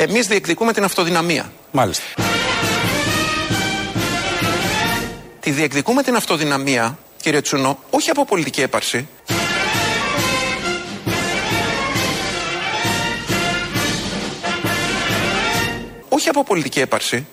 Εμείς διεκδικούμε την αυτοδυναμία. Μάλιστα. Τη διεκδικούμε την αυτοδυναμία, κύριε Τσουνό, όχι από πολιτική έπαρση. Όχι από πολιτική έπαρση.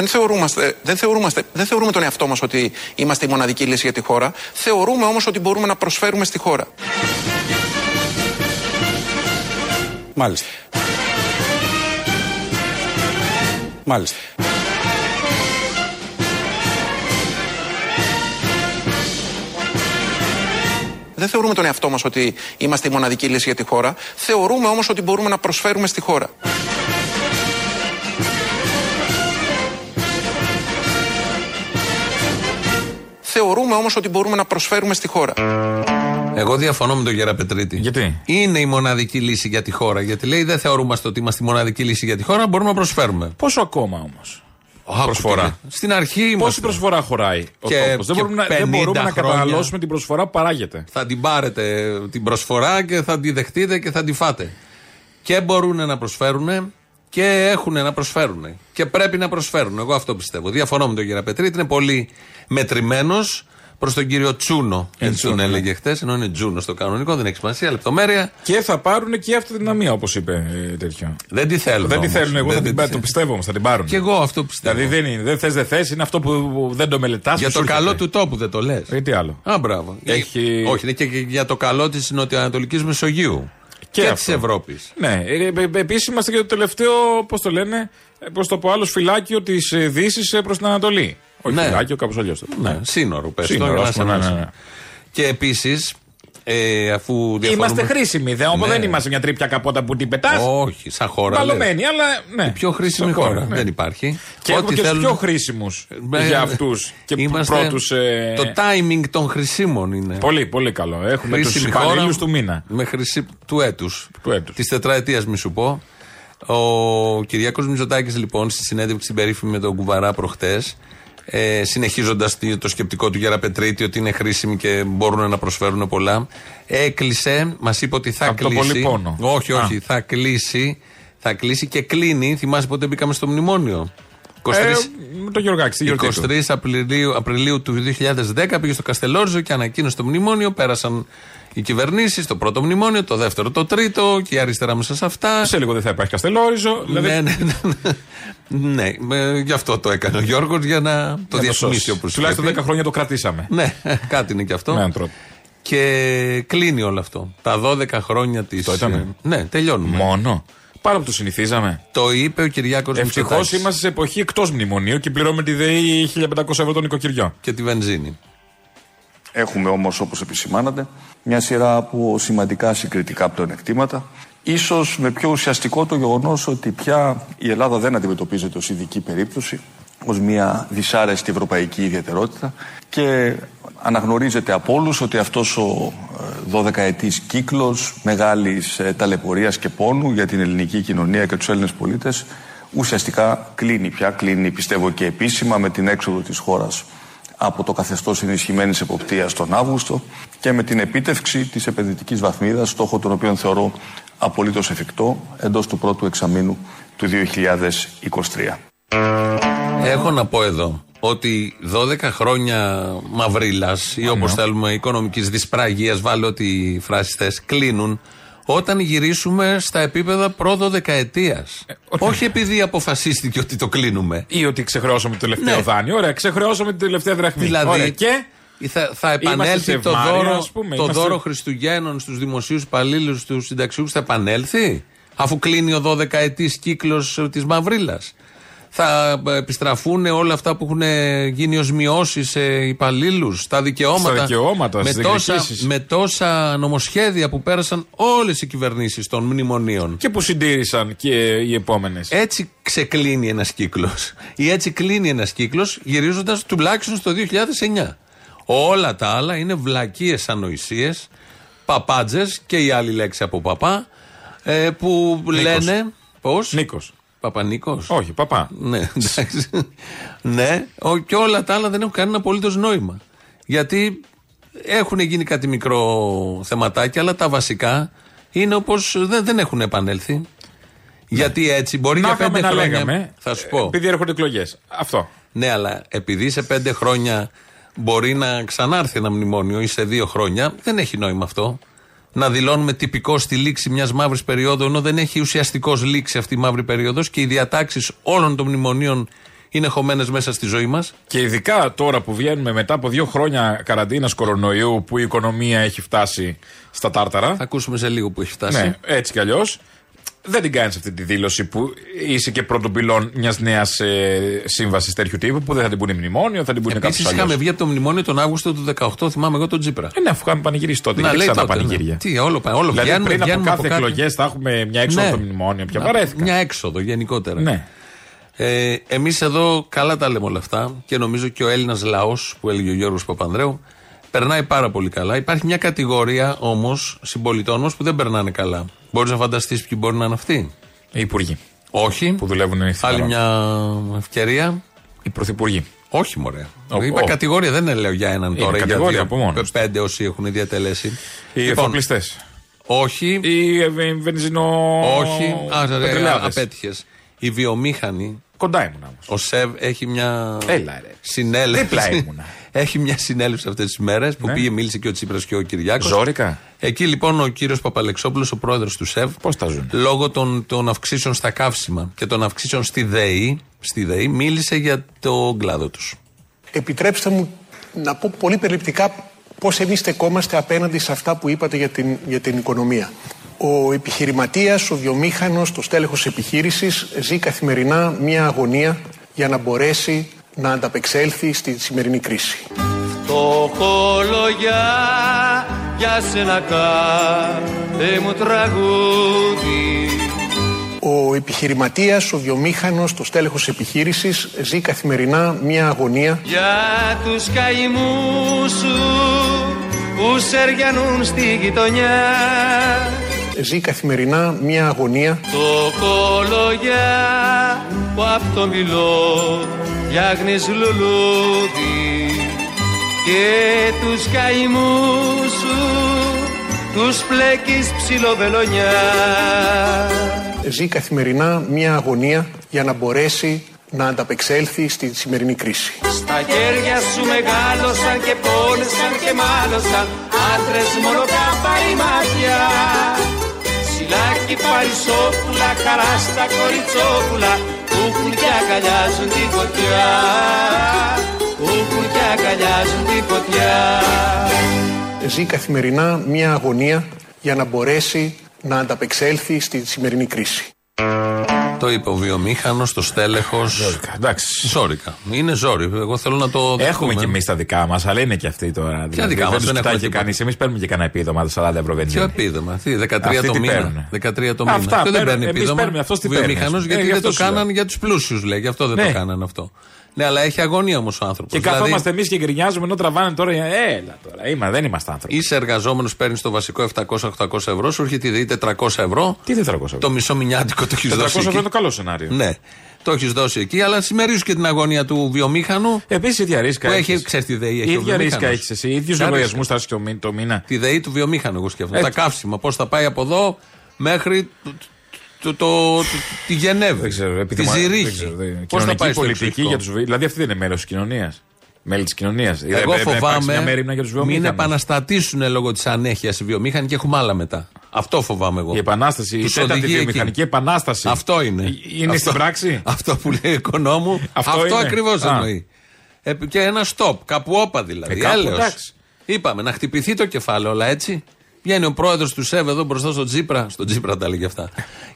Δεν θεωρούμαστε, δεν, θεωρούμαστε, δεν θεωρούμε τον εαυτό μας ότι είμαστε η μοναδική λύση για τη χώρα. Θεωρούμε όμως ότι μπορούμε να προσφέρουμε στη χώρα. Μάλιστα. Μάλιστα. Δεν θεωρούμε τον εαυτό μας ότι είμαστε η μοναδική λύση για τη χώρα. Θεωρούμε όμως ότι μπορούμε να προσφέρουμε στη χώρα. Θεωρούμε όμως ότι μπορούμε να προσφέρουμε στη χώρα. Εγώ διαφωνώ με τον Γεραπετρίτη. Γιατί; Είναι η μοναδική λύση για τη χώρα. Γιατί λέει δεν θεωρούμαστε ότι είμαστε η μοναδική λύση για τη χώρα, μπορούμε να προσφέρουμε. Πόσο ακόμα όμως; Α, Προσφορά. ακούτε. Στην αρχή είμαστε. Πόση προσφορά χωράει ο Και- τόπος; Δεν και μπορούμε, να, δεν 50 μπορούμε να χρόνια. καταναλώσουμε την προσφορά που παράγεται. Θα την πάρετε την προσφορά και θα τη δεχτείτε και θα τη φάτε. Και μπορούν να προσφέρουν και έχουν να προσφέρουν. Και πρέπει να προσφέρουν. Εγώ αυτό πιστεύω. Διαφωνώ με τον κύριο Πετρίτη. Είναι πολύ μετρημένος προς τον κύριο Τσούνο. Ε, Έτσι Τσούνο, τον ναι. έλεγε χθες, ενώ είναι Τζούνος στο κανονικό, δεν έχει σημασία, λεπτομέρεια. Και θα πάρουν και αυτοδυναμία, όπως είπε ε, τέτοιο. Δεν τη θέλουν. Δεν τη όμως. θέλουν, εγώ θα Δεν την, τη πάρω, το θέλουν. πιστεύω όμως, θα την πάρουν. Και εγώ αυτό πιστεύω. Δηλαδή δεν είναι, δεν θες, δεν θες, είναι αυτό που που δεν το μελετάς. για το καλό του τόπου δεν το λες. Ε, τι άλλο. Α, μπράβο. Έχει- Όχι, είναι και για το καλό της Νοτιοανατολικής Μεσογείου. Και, αυτό. της Ευρώπης. Ναι, επίσης είμαστε και το τελευταίο, πώς το λένε, πώς το πω άλλο, φυλάκιο της Δύσης προς την Ανατολή. Όχι Ναι. φυλάκιο, κάπως αλλιώς. Ναι, σύνορο, πες το, Σύνορο, για να ας πούμε, σε ναι, ενώσει. ναι, ναι. Και επίσης, ε, αφού διαφωνούμε. Είμαστε χρήσιμοι, δε, όμως Ναι. δεν είμαστε μια τρίπια καπότα που την πετάς. Όχι, σαν χώρα. λες. Μπαλωμένη, αλλά ναι. Η πιο χρήσιμη Σαν χώρα. ναι. Δεν υπάρχει. Και έχουμε και τους πιο χρήσιμους Ε, για αυτούς. Και είμαστε- πρώτους. Το timing των χρησίμων είναι. Πολύ, πολύ καλό. Έχουμε τους Χρήσιμη χώρα υπαλλήλου του μήνα. Με χρυσή του έτους. Του έτους. Της τετραετίας, μη σου πω. Ο Κυριάκος Μητσοτάκης, λοιπόν, στη συνέντευξη την περίφημη με τον Κουβαρά προχτές, ε, συνεχίζοντας το σκεπτικό του Γεραπετρίτη ότι είναι χρήσιμοι και μπορούν να προσφέρουν πολλά, έκλεισε, μας είπε ότι θα Απ' το κλείσει. πολύ πόνο. Όχι, όχι, Α. θα κλείσει. Θα κλείσει και κλείνει. Θυμάσαι πότε μπήκαμε στο μνημόνιο; 23, Ε, με το Γιωργάκη, στη γιορτή του. 23 Απριλίου, Απριλίου του 2010 πήγε στο Καστελόριζο και ανακοίνωσε το μνημόνιο. Πέρασαν οι κυβερνήσεις, το πρώτο μνημόνιο, το δεύτερο, το τρίτο και η αριστερά μέσα σε αυτά. Σε λίγο δεν θα υπάρχει Καστελόριζο. Δηλαδή, Ναι, ναι, ναι. ναι, ναι, γι' αυτό το έκανε ο Γιώργος για να το για να διαφημίσει σώσει. όπως Τουλάχιστον 10 χρόνια το κρατήσαμε. Ναι, κάτι είναι και αυτό. Με έναν τρόπο. Και κλείνει όλο αυτό. Τα 12 χρόνια τη. Το ήτανε. Ναι, τελειώνουμε. Μόνο. Πάρα που το συνηθίζαμε. Το είπε ο Κυριάκος Ευτυχώς Μητσοτάκης. είμαστε σε εποχή εκτός μνημονίου και πληρώνουμε τη ΔΕΗ 1500 ευρώ το νοικοκυριό. Και τη βενζίνη. Έχουμε όμως, όπως επισημάνατε, μια σειρά από σημαντικά συγκριτικά πλεονεκτήματα. Ίσως με πιο ουσιαστικό το γεγονός ότι πια η Ελλάδα δεν αντιμετωπίζεται ως ειδική περίπτωση, ως μια δυσάρεστη ευρωπαϊκή ιδιαιτερότητα και αναγνωρίζεται από όλους ότι αυτός ο ε, 12ετής κύκλος μεγάλης ε, ταλαιπωρίας και πόνου για την ελληνική κοινωνία και τους Έλληνες πολίτες ουσιαστικά κλείνει πια, κλείνει πιστεύω και επίσημα με την έξοδο της χώρας από το καθεστώς ενισχυμένης εποπτείας τον Αύγουστο και με την επίτευξη της επενδυτικής βαθμίδας, στόχο τον οποίο θεωρώ απολύτως εφικτό εντός του πρώτου εξαμήνου του 2023. Έχω να πω εδώ ότι 12 χρόνια μαυρίλας ή όπως θέλουμε οικονομικής δυσπραγίας, βάλω ό,τι φράσεις θες, κλείνουν όταν γυρίσουμε στα επίπεδα προ-δεκαετία. Όχι επειδή αποφασίστηκε ότι το κλείνουμε. Ή ότι ξεχρεώσαμε το τελευταίο Ναι. δάνειο. Ωραία, ξεχρεώσαμε την τελευταία δραχμή. Δηλαδή, Ωραία, και; θα, θα Είμαστε επανέλθει σε το, ευμάρεια, δώρο, ας πούμε, το είμαστε- δώρο Χριστουγέννων στους δημοσίους υπαλλήλους, στους συνταξιούχους, θα επανέλθει, αφού κλείνει ο 12ετή κύκλος της μαυρίλας. Θα ε, επιστραφούν όλα αυτά που έχουν γίνει ως μειώσεις σε υπαλλήλους, στα δικαιώματα. Στα δικαιώματα, με, στις τόσα, διεκδικήσεις. με τόσα νομοσχέδια που πέρασαν όλες οι κυβερνήσεις των μνημονίων. και που συντήρησαν και οι επόμενες. Έτσι ξεκλίνει ένας κύκλος. Ή έτσι κλείνει ένας κύκλος γυρίζοντας τουλάχιστον στο 2009. Όλα τα άλλα είναι βλακίες ανοησίες, παπάντζες και η άλλη λέξη από παπά, ε, που λένε. Πώς; Νίκος. Παπανίκος; Όχι, παπά. Ναι, εντάξει. ναι, ο- και όλα τα άλλα δεν έχουν κανένα απολύτως νόημα. Γιατί Έχουν γίνει κάτι μικρό θεματάκι, αλλά τα βασικά είναι όπως δεν, δεν έχουν επανέλθει. Γιατί έτσι μπορεί Να για είχαμε πέντε να χρόνια. λέγαμε. Θα σου πω. Επειδή έρχονται εκλογές. Αυτό. Ναι, αλλά επειδή σε πέντε χρόνια μπορεί να ξανάρθει ένα μνημόνιο ή σε δύο χρόνια, δεν έχει νόημα αυτό. Να δηλώνουμε τυπικό στη λήξη μιας μαύρης περίοδου, ενώ δεν έχει ουσιαστικώς λήξει αυτή η μαύρη περίοδος και οι διατάξεις όλων των μνημονίων είναι χωμένες μέσα στη ζωή μας. Και ειδικά τώρα που βγαίνουμε μετά από δύο χρόνια καραντίνας κορονοϊού που η οικονομία έχει φτάσει στα τάρταρα. Θα ακούσουμε σε λίγο που έχει φτάσει. Ναι, έτσι κι αλλιώς. Δεν την κάνεις αυτή τη δήλωση που είσαι και πρώτον πυλών μιας νέας ε, σύμβασης τέτοιου τύπου που δεν θα την πούνε μνημόνιο, θα την πούνε Επίσης, κάποιος είχαμε άλλος. βγει από το μνημόνιο τον Αύγουστο του 18, θυμάμαι εγώ τον Τζίπρα. Ε, ναι, αφού είχαμε πανηγυρίσει τότε. Να και λέει ξανά τότε, πανηγύρια. ναι. Τι, όλο, πα- όλο Δηλαδή βγαίνουμε, πριν από βγαίνουμε κάθε από κάτι. εκλογές θα έχουμε μια έξοδο Ναι. στο μνημόνιο. Πια Να- βαρέθηκα. Μια έξοδο γενικότερα. Ναι. Ε, Εμείς εδώ καλά τα λέμε όλα αυτά και νομίζω και ο Έλληνας λαός που έλεγε ο Γιώργος Παπανδρέου περνάει πάρα πολύ καλά. Υπάρχει μια κατηγορία όμως συμπολιτών μας που δεν περνάνε καλά. Μπορείς να φανταστείς ποιοι μπορεί να είναι αυτοί; Οι υπουργοί Όχι. που δουλεύουν οι Άλλη μια ευκαιρία. Οι πρωθυπουργοί. Όχι, μωρέ. Ο- Είπα ο. κατηγορία, δεν λέω για έναν Είναι τώρα. ή κατηγορία για από μόνος. πέντε όσοι έχουν διατελέσει. Οι Λοιπόν, εφοπλιστές. Όχι. Οι ε, βε- βενζινο. Όχι. Α, ρε, πετρελαιάδες. απέτυχες. Οι βιομήχανοι Κοντά ήμουν όμως. Ο ΣΕΒ έχει μια Έλα, ρε. συνέλευση. Δίπλα ήμουνα. Έχει μια συνέλευση αυτές τις μέρες που Ναι. πήγε, μίλησε και ο Τσίπρας και ο Κυριάκος. Ζόρικα. Εκεί λοιπόν ο κύριος Παπαλεξόπουλος, ο πρόεδρος του ΣΕΒ, Πώς τα ζουν. λόγω των, των αυξήσεων στα καύσιμα και των αυξήσεων στη ΔΕΗ, στη ΔΕΗ μίλησε για το κλάδο τους. Επιτρέψτε μου να πω πολύ περιληπτικά πώς εμείς στεκόμαστε απέναντι σε αυτά που είπατε για την, για την οικονομία. Ο επιχειρηματίας, ο βιομήχανος, το στέλεχος επιχείρησης ζει καθημερινά μία αγωνία για να μπορέσει να ανταπεξέλθει στη σημερινή κρίση. Το χολογιά για σένα κάθε μου τραγούδι. Ο επιχειρηματίας, ο βιομήχανος, το στέλεχος επιχείρησης ζει καθημερινά μία αγωνία. Για τους καημούς σου που σεριανούν στη γειτονιά. Ζει καθημερινά μία αγωνία. Το κολογιά που απ' το μιλώ φτιάχνεις λουλούδι και τους καημούς σου τους πλέκεις ψιλοβελονιά ζει καθημερινά μία αγωνία για να μπορέσει να ανταπεξέλθει στη σημερινή κρίση. Στα χέρια σου μεγάλωσαν και πόνεσαν και μάλωσαν άντρες μόνο κάπαρη μάτια Σιλάκι παρισόπουλα, χαράς στα κοριτσόπουλα που έχουν και αγκαλιάζουν τη φωτιά που έχουν και αγκαλιάζουν τη φωτιά ζει καθημερινά μία αγωνία για να μπορέσει να ανταπεξέλθει στη σημερινή κρίση. Το είπε ο βιομήχανος, το στέλεχος. Εντάξει. Ζόρικα. Είναι ζόρι. Εγώ θέλω να το δεχτούμε. Έχουμε κι εμείς τα δικά μας, αλλά είναι και αυτοί τώρα. Δηλαδή, δικά μας, δεν δεν του έχουμε κοιτάει και τίποτα. κανείς. Εμείς παίρνουμε και κανένα επίδομα του 40 ευρώ Ποιο βενζίνη. επίδομα, τι, 13 Αυτοί το τι μήνα; παίρνουνε; 13 το μήνα. Αυτά Αυτό δεν παίρνουν, παίρνει εμείς επίδομα. παίρνουμε, αυτός τι παίρνει, Βιομηχανό ας πούμε. γιατί Ε, δεν γι' το αυτός σου κάναν λέω. για τους πλούσιους, λέει. Γι' αυτό δεν Ναι. το κάναν αυτό. Ναι, αλλά έχει αγωνία όμως ο άνθρωπος. Και καθόμαστε εμείς και γκρινιάζουμε ενώ τραβάνε τώρα. Έλα τώρα. Είμα, δεν είμαστε άνθρωποι. Είσαι εργαζόμενος, παίρνεις το βασικό 700-800 ευρώ, σου έρχεται η ΔΕΗ 400 ευρώ. Τι 400 ευρώ; Το μισό μηνιάτικο το έχεις 400 δώσει. ευρώ εκεί. είναι το καλό σενάριο. Ναι, το έχεις δώσει εκεί, αλλά συμμερίζουν και την αγωνία του βιομήχανου. Επίσης η ίδια ρίσκα. Που έχει, έχεις. ξέρεις τι ΔΕΗ έχει Η ο ίδια ρίσκα βιομήχανος. έχεις εσύ. Οι ίδιους Ποια λογαριασμούς ρίσκα; θα έχεις το, μη- το μήνα. Τη ΔΕΗ του βιομήχανου, εγώ σκέφτομαι. Έτσι. Τα καύσιμα, πώς θα πάει από εδώ μέχρι το, το, το- το- τη Γενέβη. Δεν ξέρω. τη επειδή μου- δεν Ζηρίχη. ξέρω, δεν- Πώς θα Κοινωνική πάει στο πολιτική εξωτερικό. για τους Δηλαδή αυτή δεν είναι μέρος της κοινωνίας. Μέλη της κοινωνίας. Εγώ φοβάμαι Μια μέρημνα για τους μην βιομήχανους. επαναστατήσουν λόγω της ανέχειας οι βιομήχανοι και έχουμε άλλα μετά. Αυτό φοβάμαι εγώ. Η επανάσταση, η Τους τέταρτη οδηγεί βιομηχανική εκεί. επανάσταση. Αυτό είναι. Είναι αυτό, στην πράξη; Αυτό που λέει ο οικονόμου. Αυτό Αυτό, είναι. ακριβώς Α. εννοεί. Ε, και ένα stop, κάπου όπα δηλαδή. Ε, κάπου, Έλεος. εντάξει. Είπαμε να χτυπηθεί το κεφάλαιο, όλα έτσι. Βγαίνει ο πρόεδρος του ΣΕΒ εδώ μπροστά στον Τζίπρα. Στον Τζίπρα τα έλεγε αυτά.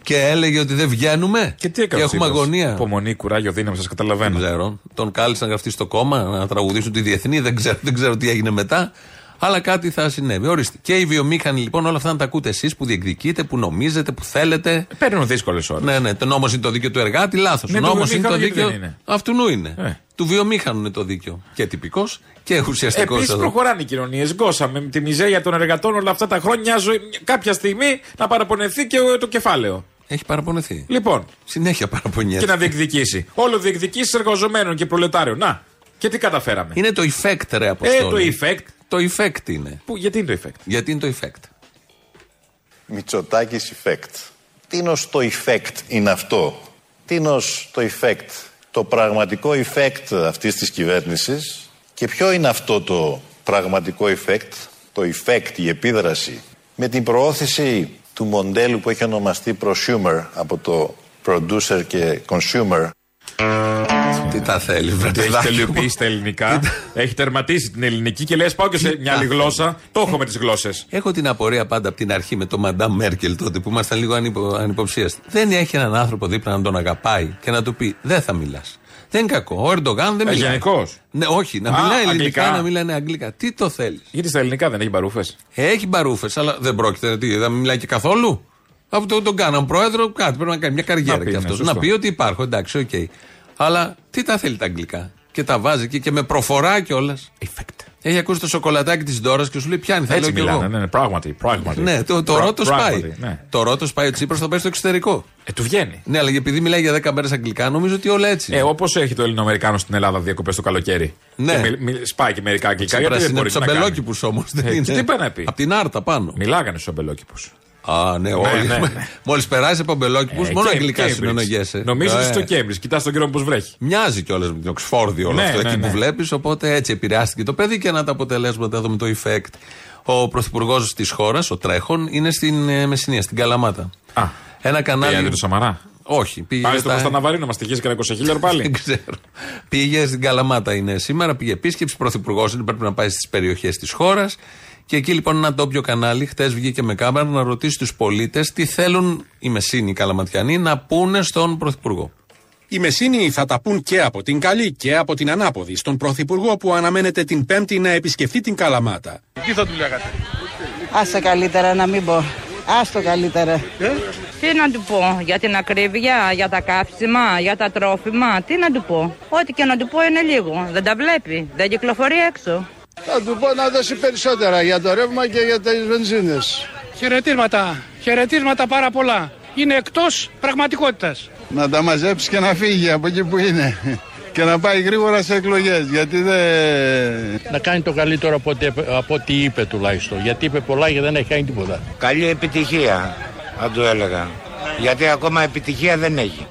και έλεγε ότι δεν βγαίνουμε. Και τι έκανε. ο έχουμε Τσίπρας; αγωνία. Υπομονή, κουράγιο, δύναμη, σας Δεν καταλαβαίνω. ξέρω. Τον κάλεσαν να γραφτεί στο κόμμα, να τραγουδήσουν τη διεθνή. Δεν ξέρω, δεν ξέρω τι έγινε μετά. Αλλά κάτι θα συνέβη. Ορίστε. Και οι βιομήχανοι λοιπόν όλα αυτά να τα ακούτε εσείς που διεκδικείτε, που νομίζετε, που θέλετε. Παίρνουν δύσκολες ώρες. Ναι, ναι. Το νόμος είναι το δίκαιο του εργάτη, λάθος. Ναι, ο του νόμος είναι το βιομήχανου γιατί δίκαιο. δεν είναι; Αυτού νου είναι. Ε. Του βιομήχανου είναι το δίκαιο. Και τυπικός και ουσιαστικός Επίσης εδώ. προχωράνε οι κοινωνίες. Γκώσαμε με τη μιζέρια των εργατών όλα αυτά τα χρόνια. Μια ζωή- κάποια στιγμή να παραπονεθεί και το κεφάλαιο. Έχει παραπονεθεί. Λοιπόν, Συνέχεια παραπονιέται. και να διεκδικήσει. Όλο διεκδικήσεις εργαζομένων και προλετάριων. Να, και τι καταφέραμε. Είναι το effect, ρε Ε, Αποστόλη. το effect. Το effect είναι. Που, γιατί είναι το effect; Γιατί είναι το effect; Μητσοτάκης effect. Τι είναι το effect είναι αυτό. Τι είναι το effect. Το πραγματικό effect αυτής της κυβέρνησης και ποιο είναι αυτό το πραγματικό effect; Το effect, η επίδραση με την προώθηση του μοντέλου που έχει ονομαστεί prosumer από το producer και consumer. Τι τα θέλει, βρε Έχει παιδάκι μου. τελειοποιήσει τα ελληνικά. έχει τερματίσει την ελληνική και λες: Πάω και σε μια άλλη γλώσσα. Το έχω με τις γλώσσες. Έχω την απορία πάντα από την αρχή με τον Μαντάμ Μέρκελ τότε που ήμασταν λίγο ανυπο, ανυποψίαστοι. Δεν έχει έναν άνθρωπο δίπλα να τον αγαπάει και να του πει Δεν θα μιλάς. Δεν είναι κακό. Ο Ερντογάν δεν Ε, μιλάει. γενικός; Ναι, όχι. Να Α, μιλάει ελληνικά, αγγλικά. να μιλάει ναι, αγγλικά. Τι το θέλεις. Γιατί στα ελληνικά δεν έχει παρούφε. Έχει μπαρούφες, αλλά δεν πρόκειται. Τι, δεν μιλάει και καθόλου. Από το τον κάναν πρόεδρο, κάτι πρέπει να κάνει μια καριέρα Να πει, κι ναι, αυτός. σωστό. να πει ότι υπάρχω, εντάξει, οκ. Αλλά τι τα θέλει τα αγγλικά; Και τα βάζει εκεί και με προφορά κιόλας. Effect. Έχει ακούσει το σοκολατάκι της Ντόρας και σου λέει πιάνει, θα Έτσι λέω κι εγώ. μιλάνε. Ναι, ναι, πράγματι. πράγματι. Ναι, το, το Πρα- ρότο πράγματι, πάει. Ναι. Το ρότο πάει ο Τσίπρας θα πάει στο εξωτερικό. Ε, του βγαίνει. Ναι, αλλά επειδή μιλάει για 10 μέρες αγγλικά, νομίζω ότι όλα έτσι. Ε, όπως έχει το Ελληνοαμερικάνο στην Ελλάδα διακοπές το καλοκαίρι. Ναι. Και μι- μι- σπάει και μερικά αγγλικά. Τσίπρας Γιατί δεν είναι μπορεί τους να κάνει. αμπελόκηπους όμως. Ε, και τι πάει να πει; Από την Άρτα πάνω. Μιλάγανε στους αμπελόκηπους. Α, ναι, όλοι. ναι, ναι. Μόλις περάσει από αμπελόκηπου, μόνο αγγλικά συνεννοιέσαι. Νομίζω Ε, στο Κέμπριτζ. Κοιτάς τον καιρό πώς βρέχει. Μοιάζει κιόλας με την Οξφόρδη όλο Ναι, αυτό ναι, εκεί ναι. που βλέπεις. Οπότε έτσι επηρεάστηκε το παιδί και ένα τα αποτελέσματα εδώ με το effect. Ο πρωθυπουργός της χώρας, ο Τρέχον, είναι στην ε, Μεσσηνία, στην Καλαμάτα. Α, Ένα κανάλι. Πήγαινε το Σαμαρά. Όχι, πήγε. Πάλι στο στα- Κώστα Ναβαρίνο να μας τυχήσει κανένα 20 χίλιαρο πάλι. Δεν ξέρω. Πήγε στην Καλαμάτα είναι σήμερα, πήγε επίσκεψη. Πρωθυπουργός είναι, πρέπει να πάει στις περιοχές της χώρας. Και εκεί λοιπόν ένα ντόπιο κανάλι, χτες βγήκε με κάμερα να ρωτήσει τους πολίτες τι θέλουν οι Μεσίνοι οι Καλαματιανοί να πούνε στον Πρωθυπουργό. Οι Μεσίνοι θα τα πούν και από την καλή και από την ανάποδη στον Πρωθυπουργό που αναμένεται την Πέμπτη να επισκεφτεί την Καλαμάτα. Άσε καλύτερα να μην πω. Άστο καλύτερα. Τι να του πω, για την ακρίβεια, για τα καύσιμα, για τα τρόφιμα, τι να του πω. Ό,τι και να του πω είναι λίγο. Δεν τα βλέπει, δεν κυκλοφορεί έξω. Θα του πω να δώσει περισσότερα για το ρεύμα και για τις βενζίνες. Χαιρετίσματα, χαιρετίσματα πάρα πολλά. Είναι εκτός πραγματικότητας. Να τα μαζέψει και να φύγει από εκεί που είναι. Και να πάει γρήγορα σε εκλογές, γιατί δεν... Να κάνει το καλύτερο από ό,τι, από ό,τι είπε τουλάχιστον. Γιατί είπε πολλά και δεν έχει κάνει τίποτα. Καλή επιτυχία, αν το έλεγα. Γιατί ακόμα επιτυχία δεν έχει.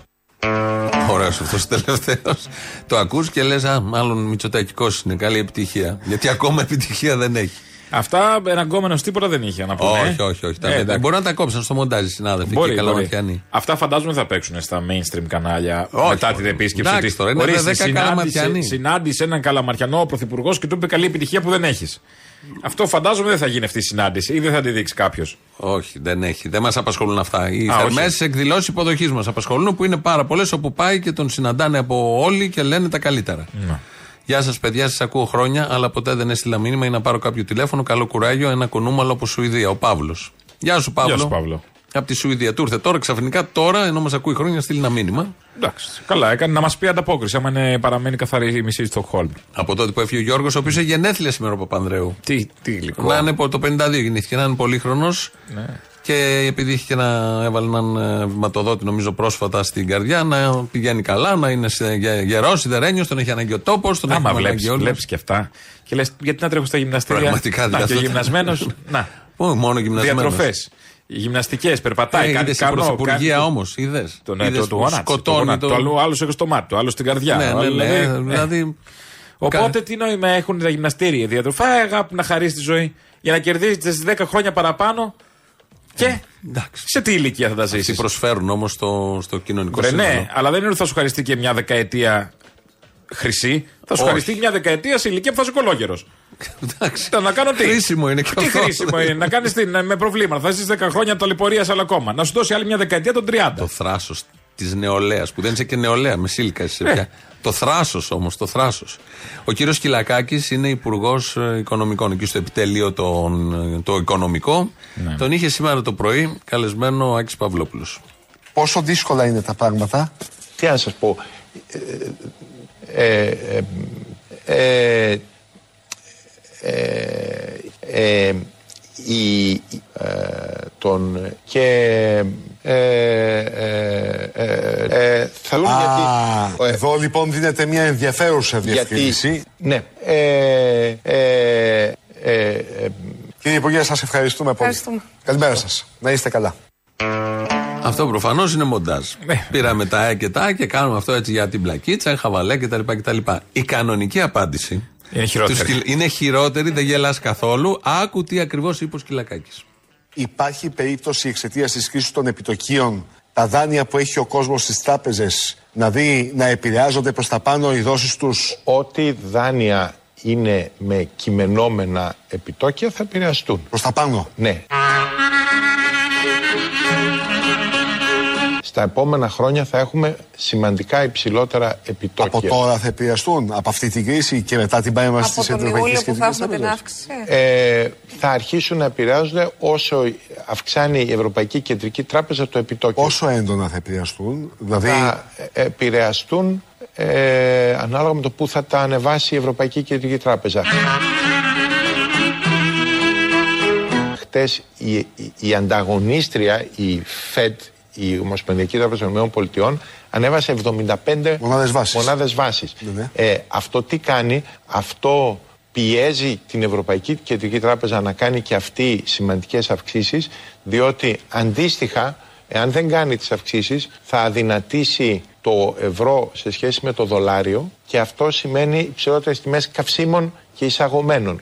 Ωραίο αυτός ο τελευταίος. Το ακούς και λες, Α, μάλλον Μητσοτακικός είναι. Καλή επιτυχία. Γιατί ακόμα επιτυχία δεν έχει. Αυτά εναγκόμενος τίποτα δεν είχε να πούνε. όχι, όχι, όχι. Τα Ε, δεν- εντάξει. Μπορεί να τα κόψουν στο μοντάζ οι συνάδελφοι Μπορεί, και οι μπορεί. καλαματιανοί. Αυτά φαντάζομαι θα παίξουν στα mainstream κανάλια Όχι, μετά όχι. την επίσκεψη. Εντάξει, της. τώρα είναι Ορίστε, 10 συνάντησε, καλαματιανοί. συνάντησε έναν καλαμαρτιανό πρωθυπουργός και του είπε καλή επιτυχία που δεν έχεις. Αυτό φαντάζομαι δεν θα γίνει αυτή η συνάντηση ή δεν θα τη δείξει κάποιος. Όχι, δεν έχει. Δεν μας απασχολούν αυτά. Οι Α, θερμές όχι. εκδηλώσεις υποδοχής μας απασχολούν που είναι πάρα πολλές όπου πάει και τον συναντάνε από όλοι και λένε τα καλύτερα. Ναι. Γεια σας, παιδιά, σας ακούω χρόνια, αλλά ποτέ δεν έστειλα μήνυμα ή να πάρω κάποιο τηλέφωνο. Καλό κουράγιο, ένα κονούμαλο από Σουηδία. Ο Παύλος. Γεια σου, Παύλο. Γεια σου, Παύλο. Από τη Σουηδία. Του ήρθε τώρα ξαφνικά, τώρα, ενώ μας ακούει χρόνια, να στείλει ένα μήνυμα. Εντάξει. Καλά, έκανε να μας πει ανταπόκριση. Άμα είναι, παραμένει καθαρή η μισή στο Χόλμ. Από τότε που έφυγε ο Γιώργος, ο οποίος έχει γενέθλια σήμερα ο Παπανδρέου. Τι, τι γλυκό. Να είναι πο- το 52 γεννήθηκε, να είναι πολύχρονος. Ναι. Και επειδή είχε και ένα, έβαλε έναν ε, βηματοδότη, νομίζω πρόσφατα στην καρδιά, να πηγαίνει καλά, να είναι γερός, σιδερένιος, τον έχει ανάγκη ο τόπος, τον Άμα έχουμε βλέπεις ανάγκη όλοι. βλέπεις και αυτά. Και λες, γιατί να τρέχω στα γυμναστήρια; Πραγματικά, Να, δηλαδή, και αυτό- γυμνασμένος; να. Πού, μόνο γυμνασμένος. Διατροφέ. Γυμναστικές, περπατάει, Ε, κάνει είδες η κανό, πρωθυπουργία κάνει- όμως, είδες. Το, ναι, το, του γονάτισε, το σκοτώνει γονάτι. το. Το άλλο, άλλος έχεις στο μάτι, το άλλος στην καρδιά. Ναι, ο ναι, άλλος ναι, δηλαδή, ε. δηλαδή. Οπότε τι νόημα έχουν τα γυμναστήρια, η διατροφή, Α, αγάπη να χαρίσει τη ζωή. Για να κερδίσει τις 10 χρόνια παραπάνω. Και Εντάξει. σε τι ηλικία θα τα Αυτοί ζήσεις; προσφέρουν όμως στο, στο κοινωνικό Βρε, σύμφωνο. ναι, αλλά δεν είναι ότι θα σου χαριστεί και μια δεκαετία χρυσή. Θα σου Όχι. χαριστεί μια δεκαετία σε ηλικία που θα είσαι κολόγερο. Εντάξει. Να κάνω τι; Χρήσιμο είναι και Τι αυτό. χρήσιμο είναι, να κάνεις τι, να- με προβλήματα. Θα ζήσει 10 χρόνια ταλαιπωρία αλλά ακόμα. Να σου δώσει άλλη μια δεκαετία των 30. Το θράσος της νεολαίας, που δεν είσαι και νεολαία, με σύλικα είσαι πια. Το θράσος όμως, το θράσος. Ο κύριος Κυλακάκης είναι υπουργός οικονομικών, εκεί στο επιτελείο τον, ε, το οικονομικό. Τον είχε σήμερα το πρωί καλεσμένο ο Άκης Παυλόπουλος. Πόσο δύσκολα είναι τα πράγματα; Τι να σας πω. Ε, ε, ε, ε, ε, ε, η, ε, τον και ε, ε, ε, ε, θέλω Α, γιατί ε, εδώ λοιπόν δίνεται μια ενδιαφέρουσα διευκρίνηση. γιατί, ναι ε, ε, ε, ε, Κύριε Υπουργέ, σας ευχαριστούμε πολύ. Ευχαριστούμε. Καλημέρα σας. Να είστε καλά. Αυτό προφανώς είναι μοντάζ. Πήραμε τα ε και τα και κάνουμε αυτό έτσι για την πλακίτσα, χαβαλέ κτλ. κτλ. Η κανονική απάντηση Είναι χειρότερη. του Σκυλ- είναι χειρότερη, δεν γελάς καθόλου. Άκου τι ακριβώς είπε ο Σκυλακάκης. Υπάρχει περίπτωση εξαιτίας της κρίση των επιτοκίων τα δάνεια που έχει ο κόσμος στις τράπεζες να δει να επηρεάζονται προς τα πάνω οι δόσεις τους; ό,τι δάνεια είναι με κειμενόμενα επιτόκια θα επηρεαστούν. Προς τα πάνω; Ναι. Στα επόμενα χρόνια θα έχουμε σημαντικά υψηλότερα επιτόκια. Από τώρα θα επηρεαστούν από αυτή την κρίση και μετά την παρέμβαση Από τη τον Ευρωπαϊκή Ιούλιο που θα Κεντρική έχουμε την Τράπεζα. αύξηση. Ε, θα αρχίσουν να επηρεάζονται όσο αυξάνει η Ευρωπαϊκή Κεντρική Τράπεζα το επιτόκιο. Όσο έντονα θα επηρεαστούν, δηλαδή θα επηρεαστούν ε, ανάλογα με το που θα τα ανεβάσει η Ευρωπαϊκή Κεντρική Τράπεζα. Χτες η, η, η ανταγωνίστρια, η Fed, η Ομοσπονδιακή Τράπεζα των ΗΠΑ, ανέβασε 75 Μονάδες βάσης. μονάδες βάσης. Ναι, ναι. Ε, αυτό τι κάνει, αυτό πιέζει την Ευρωπαϊκή Κεντρική Τράπεζα να κάνει και αυτή σημαντικές αυξήσεις, διότι αντίστοιχα, εάν δεν κάνει τις αυξήσεις, θα αδυνατήσει το ευρώ σε σχέση με το δολάριο και αυτό σημαίνει υψηλότερες τιμές καυσίμων και εισαγωμένων.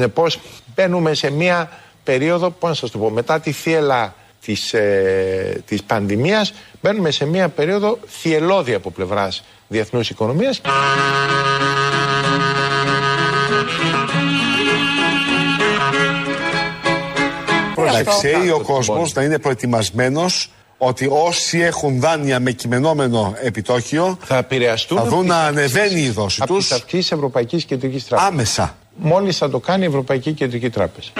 Συνεπώς, μπαίνουμε σε μια περίοδο, πώς να σας το πω, μετά τη θύελα της, ε, της πανδημίας, μπαίνουμε σε μια περίοδο θυελώδη από πλευράς διεθνούς οικονομίας. να αυτό. ξέρει ο Αυτό κόσμος μπορεί. να είναι προετοιμασμένος ότι όσοι έχουν δάνεια με κειμενόμενο επιτόκιο Θα επηρεαστούν θα από δουν τις να αυξήσεις- ανεβαίνει η δόση από τους τις αυξήσεις της Ευρωπαϊκής Κεντρικής Τράπεζας. άμεσα. Μόλις θα το κάνει η Ευρωπαϊκή Κεντρική Τράπεζα.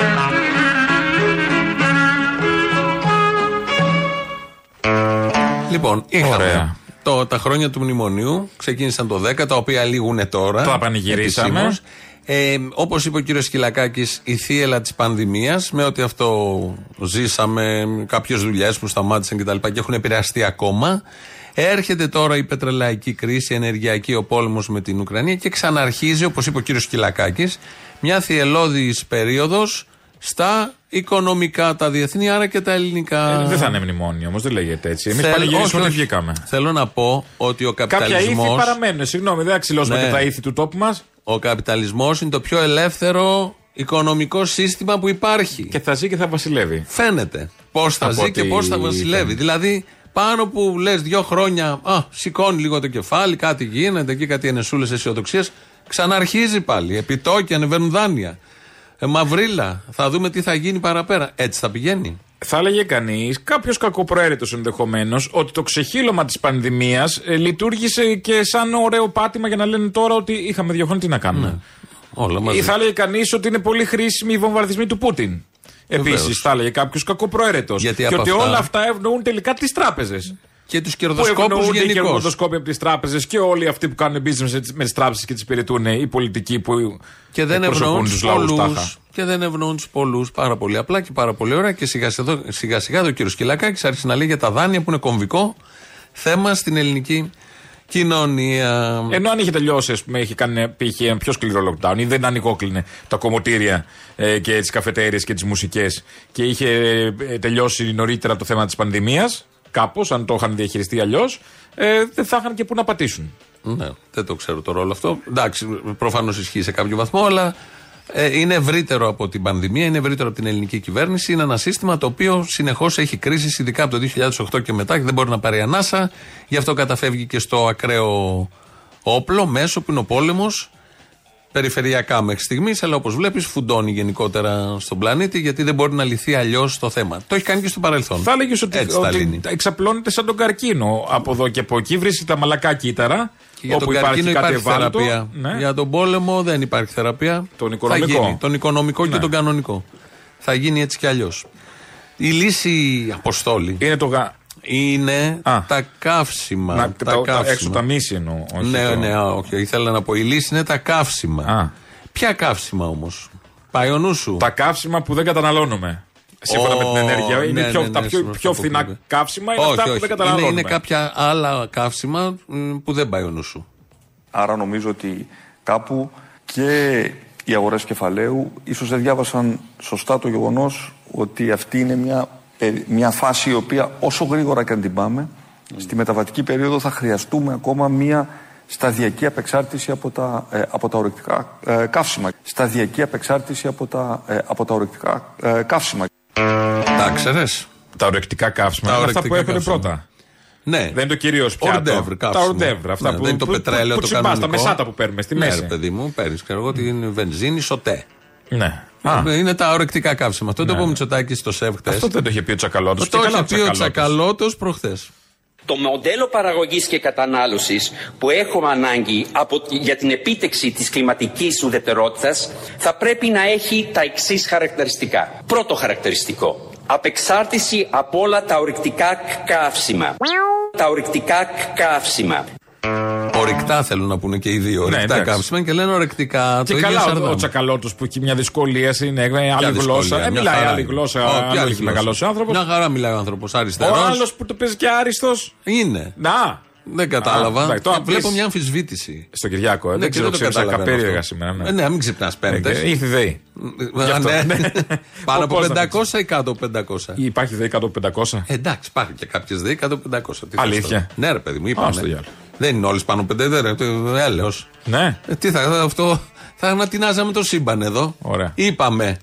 Λοιπόν, είχαμε Ωραία. το, τα χρόνια του μνημονίου, ξεκίνησαν το 10, τα οποία λήγουν τώρα. Τα πανηγυρίσαμε. επισήμως. Ε, Όπως είπε ο κύριος Σκυλακάκης, η θύελα της πανδημίας, με ό,τι αυτό ζήσαμε, κάποιες δουλειές που σταμάτησαν κτλ. Και, και έχουν επηρεαστεί ακόμα. Έρχεται τώρα η πετρελαϊκή κρίση, η ενεργειακή, ο πόλεμος με την Ουκρανία και ξαναρχίζει, όπως είπε ο κύριος Σκυλακάκη, μια θυελώδης περίοδος στα οικονομικά, τα διεθνή, άρα και τα ελληνικά. Ε, δεν θα είναι μνημόνιο όμως, δεν λέγεται έτσι. Εμείς Θέλ- πανηγυρίσουμε όχι, ότι όχι. βγήκαμε. Θέλω να πω ότι ο Κάποια ήθη καπιταλισμό. παραμένουν. Συγγνώμη, δεν αξιλώσουμε Ναι. και τα ήθη του τόπου μας. Ο καπιταλισμός είναι το πιο ελεύθερο οικονομικό σύστημα που υπάρχει. Και θα ζει και θα βασιλεύει. Φαίνεται πώς θα Από ζει και ό,τι πώς θα βασιλεύει. φαίνεται. Δηλαδή, πάνω που λες δύο χρόνια, α, σηκώνει λίγο το κεφάλι, κάτι γίνεται εκεί, κάτι ενεσούλες αισιοδοξία, ξαναρχίζει πάλι. Επιτόκια, ανεβαίνουν δάνεια. Ε, μαυρίλα, θα δούμε τι θα γίνει παραπέρα. Έτσι θα πηγαίνει. Θα έλεγε κανείς, κάποιος κακοπροαίρετος ενδεχομένως, ότι το ξεχύλωμα της πανδημίας λειτουργήσε και σαν ωραίο πάτημα για να λένε τώρα ότι είχαμε δύο χρόνια τι να κάνουμε. Όλα μαζί. Ή θα έλεγε κανείς ότι είναι πολύ χρήσιμοι οι βομβαρδισμοί του Πούτιν. Επίσης, Βεβαίως. θα έλεγε κάποιος κακοπροαίρετος. Γιατί Και από ότι αυτά- όλα αυτά ευνοούν τελικά τις τράπεζες. Και τους Που κερδοσκόπους ευνοούνται οι γενικώς. κερδοσκόποι από τις τράπεζες και όλοι αυτοί που κάνουν business με τις τράπεζες και τις υπηρετούν, οι πολιτικοί που Και δεν εκπροσωπούν ευνοούν τους τους λαούς πολλούς. τάχα. Και δεν ευνοούν τους πολλούς πάρα πολύ απλά και πάρα πολύ ωραία. Και σιγά σιγά, σιγά, σιγά το κύριος Σκυλακάκη άρχισε να λέει για τα δάνεια που είναι κομβικό θέμα στην ελληνική κοινωνία. Ενώ αν είχε τελειώσει, ας πούμε, είχε κάνει π.χ. ένα πιο σκληρό lockdown ή δεν ανοιγόκλεινε τα κομμωτήρια ε, και τις καφετέρειε και τις μουσικές και είχε ε, τελειώσει νωρίτερα το θέμα της πανδημίας, κάπως, αν το είχαν διαχειριστεί αλλιώς, ε, δεν θα είχαν και πού να πατήσουν. Ναι, δεν το ξέρω το ρόλο αυτό. Εντάξει, προφανώς ισχύει σε κάποιο βαθμό, αλλά ε, είναι ευρύτερο από την πανδημία, είναι ευρύτερο από την ελληνική κυβέρνηση. Είναι ένα σύστημα το οποίο συνεχώς έχει κρίση, ειδικά από το 2008 και μετά, και δεν μπορεί να πάρει ανάσα. Γι' αυτό καταφεύγει και στο ακραίο όπλο, μέσο που είναι ο πόλεμος. Περιφερειακά μέχρι στιγμής, αλλά όπως βλέπεις, φουντώνει γενικότερα στον πλανήτη, γιατί δεν μπορεί να λυθεί αλλιώς το θέμα. Το έχει κάνει και στο παρελθόν. Θα έλεγες ότι, Έτσι τα ότι λύνει. εξαπλώνεται σαν τον καρκίνο από εδώ και από εκεί. Βρίσκει τα μαλακά κύτταρα. Και για όπου τον υπάρχει καρκίνο κάτι υπάρχει ευάλωτο. θεραπεία. Ναι. Για τον πόλεμο δεν υπάρχει θεραπεία. Τον οικονομικό. Θα γίνει. Τον οικονομικό και Ναι. τον κανονικό. Θα γίνει έτσι κι αλλιώς. Η λύση αποστόλη Είναι το γα... είναι Α. τα καύσιμα. Να, τα τα, τα, καύσιμα. έξω τα μίση εννοώ. όχι Ναι, το- ναι, α, όχι, ήθελα να πω. Η λύση είναι τα καύσιμα. Α. Ποια καύσιμα όμως; Πάει ο νου σου. Τα καύσιμα που δεν καταναλώνουμε. Σύμφωνα με την Ω, ενέργεια. Είναι ναι, πιο, ναι, ναι, τα πιο, σωστό πιο αυτό φθηνά που είπε. καύσιμα είναι όχι, αυτά όχι. που δεν Είναι, καταναλώνουμε. είναι κάποια άλλα καύσιμα μ, που δεν πάει ο νου σου. Άρα νομίζω ότι κάπου και οι αγορές κεφαλαίου ίσως δεν διάβασαν σωστά το γεγονός ότι αυτή είναι μια, περι- μια φάση η οποία όσο γρήγορα και αν την πάμε στη μεταβατική περίοδο θα χρειαστούμε ακόμα μια σταδιακή απεξάρτηση από τα, ε, από τα ορεκτικά ε, καύσιμα. Σταδιακή απεξάρτηση από τα, ε, από τα ορεκτικά ε, καύσιμα. Τα ξέρεις; Τα ορεκτικά καύσιμα. Τα είναι αυτά που ορεκτικά έπαιρνε καύσιμα. πρώτα. Ναι. Δεν είναι το κυρίω πιάτο. Ορντεύρ, τα καύσιμο. ορντεύρ. Αυτά Ναι, που, δεν είναι το που- πετρέλαιο που το τσιμπάς, τα κανονικό. μεσάτα που παίρνουμε στη Ναι, μέση. ρε παιδί μου, παίρνεις. Ξέρω εγώ την βενζίνη σοτέ. Ναι. Α, Είναι τα ορεκτικά καύσιμα. Αυτό το είπε ο Μητσοτάκης στο ΣΕΒ χτες. αυτό δεν το είχε πει ο Τσακαλώτος. Το είχε πει ο Τσακαλώτος προχθές. Το μοντέλο παραγωγής και κατανάλωσης που έχουμε ανάγκη από, για την επίτευξη της κλιματικής ουδετερότητας θα πρέπει να έχει τα εξής χαρακτηριστικά. Πρώτο χαρακτηριστικό. Απεξάρτηση από όλα τα ορυκτικά καύσιμα. Τα ορυκτικά καύσιμα. Ορυκτά θέλουν να πούνε και οι δύο. Ορυκτά Ναι, εντάξει. καύσιμα και λένε ορεκτικά. Και το ίδιο καλά, ο, Σαρδάμ. ο Τσακαλώτος που έχει μια δυσκολία είναι άλλη Ποια γλώσσα. δυσκολία, Ε, μια μιλάει χαρά άλλη είναι. γλώσσα. Ω, ποια αν άλλη έχει γλώσσα. μεγαλώσει άνθρωπος. Μια χαρά μιλάει ο άνθρωπος. Αριστερός. Ο άλλος που το παίζει και άριστος. Είναι. Να. Δεν κατάλαβα. Α, εντάξει, τώρα Ε, Βλέπω πεις- μια αμφισβήτηση. Στον Κυριάκο, ε, Ναι, δεν και ξέρω, το ξύπνησα καταλαβαίνω περίεργα αυτό. σήμερα. Ναι. Ε, ναι, μην ξυπνάς πέμπτες. Ε, Ήρθε ΔΕΗ. Γι' αυτό, ναι. ναι. Πάνω από Πώς να 500 ή κάτω από 500. Υπάρχει ΔΕΗ κάτω από 500. Ε, εντάξει, υπάρχουν και κάποιες ΔΕΗ κάτω από 500. Τι θες Αλήθεια. τώρα. Ναι, ρε παιδί μου, Α, στο είπαμε. Διάλογο. Δεν είναι όλες πάνω από 5, ρε. το- Έλεος. Ναι. Ε, τι θα, θα- αυτό. Θα ανατινάζαμε το σύμπαν εδώ. Ωραία. Είπαμε.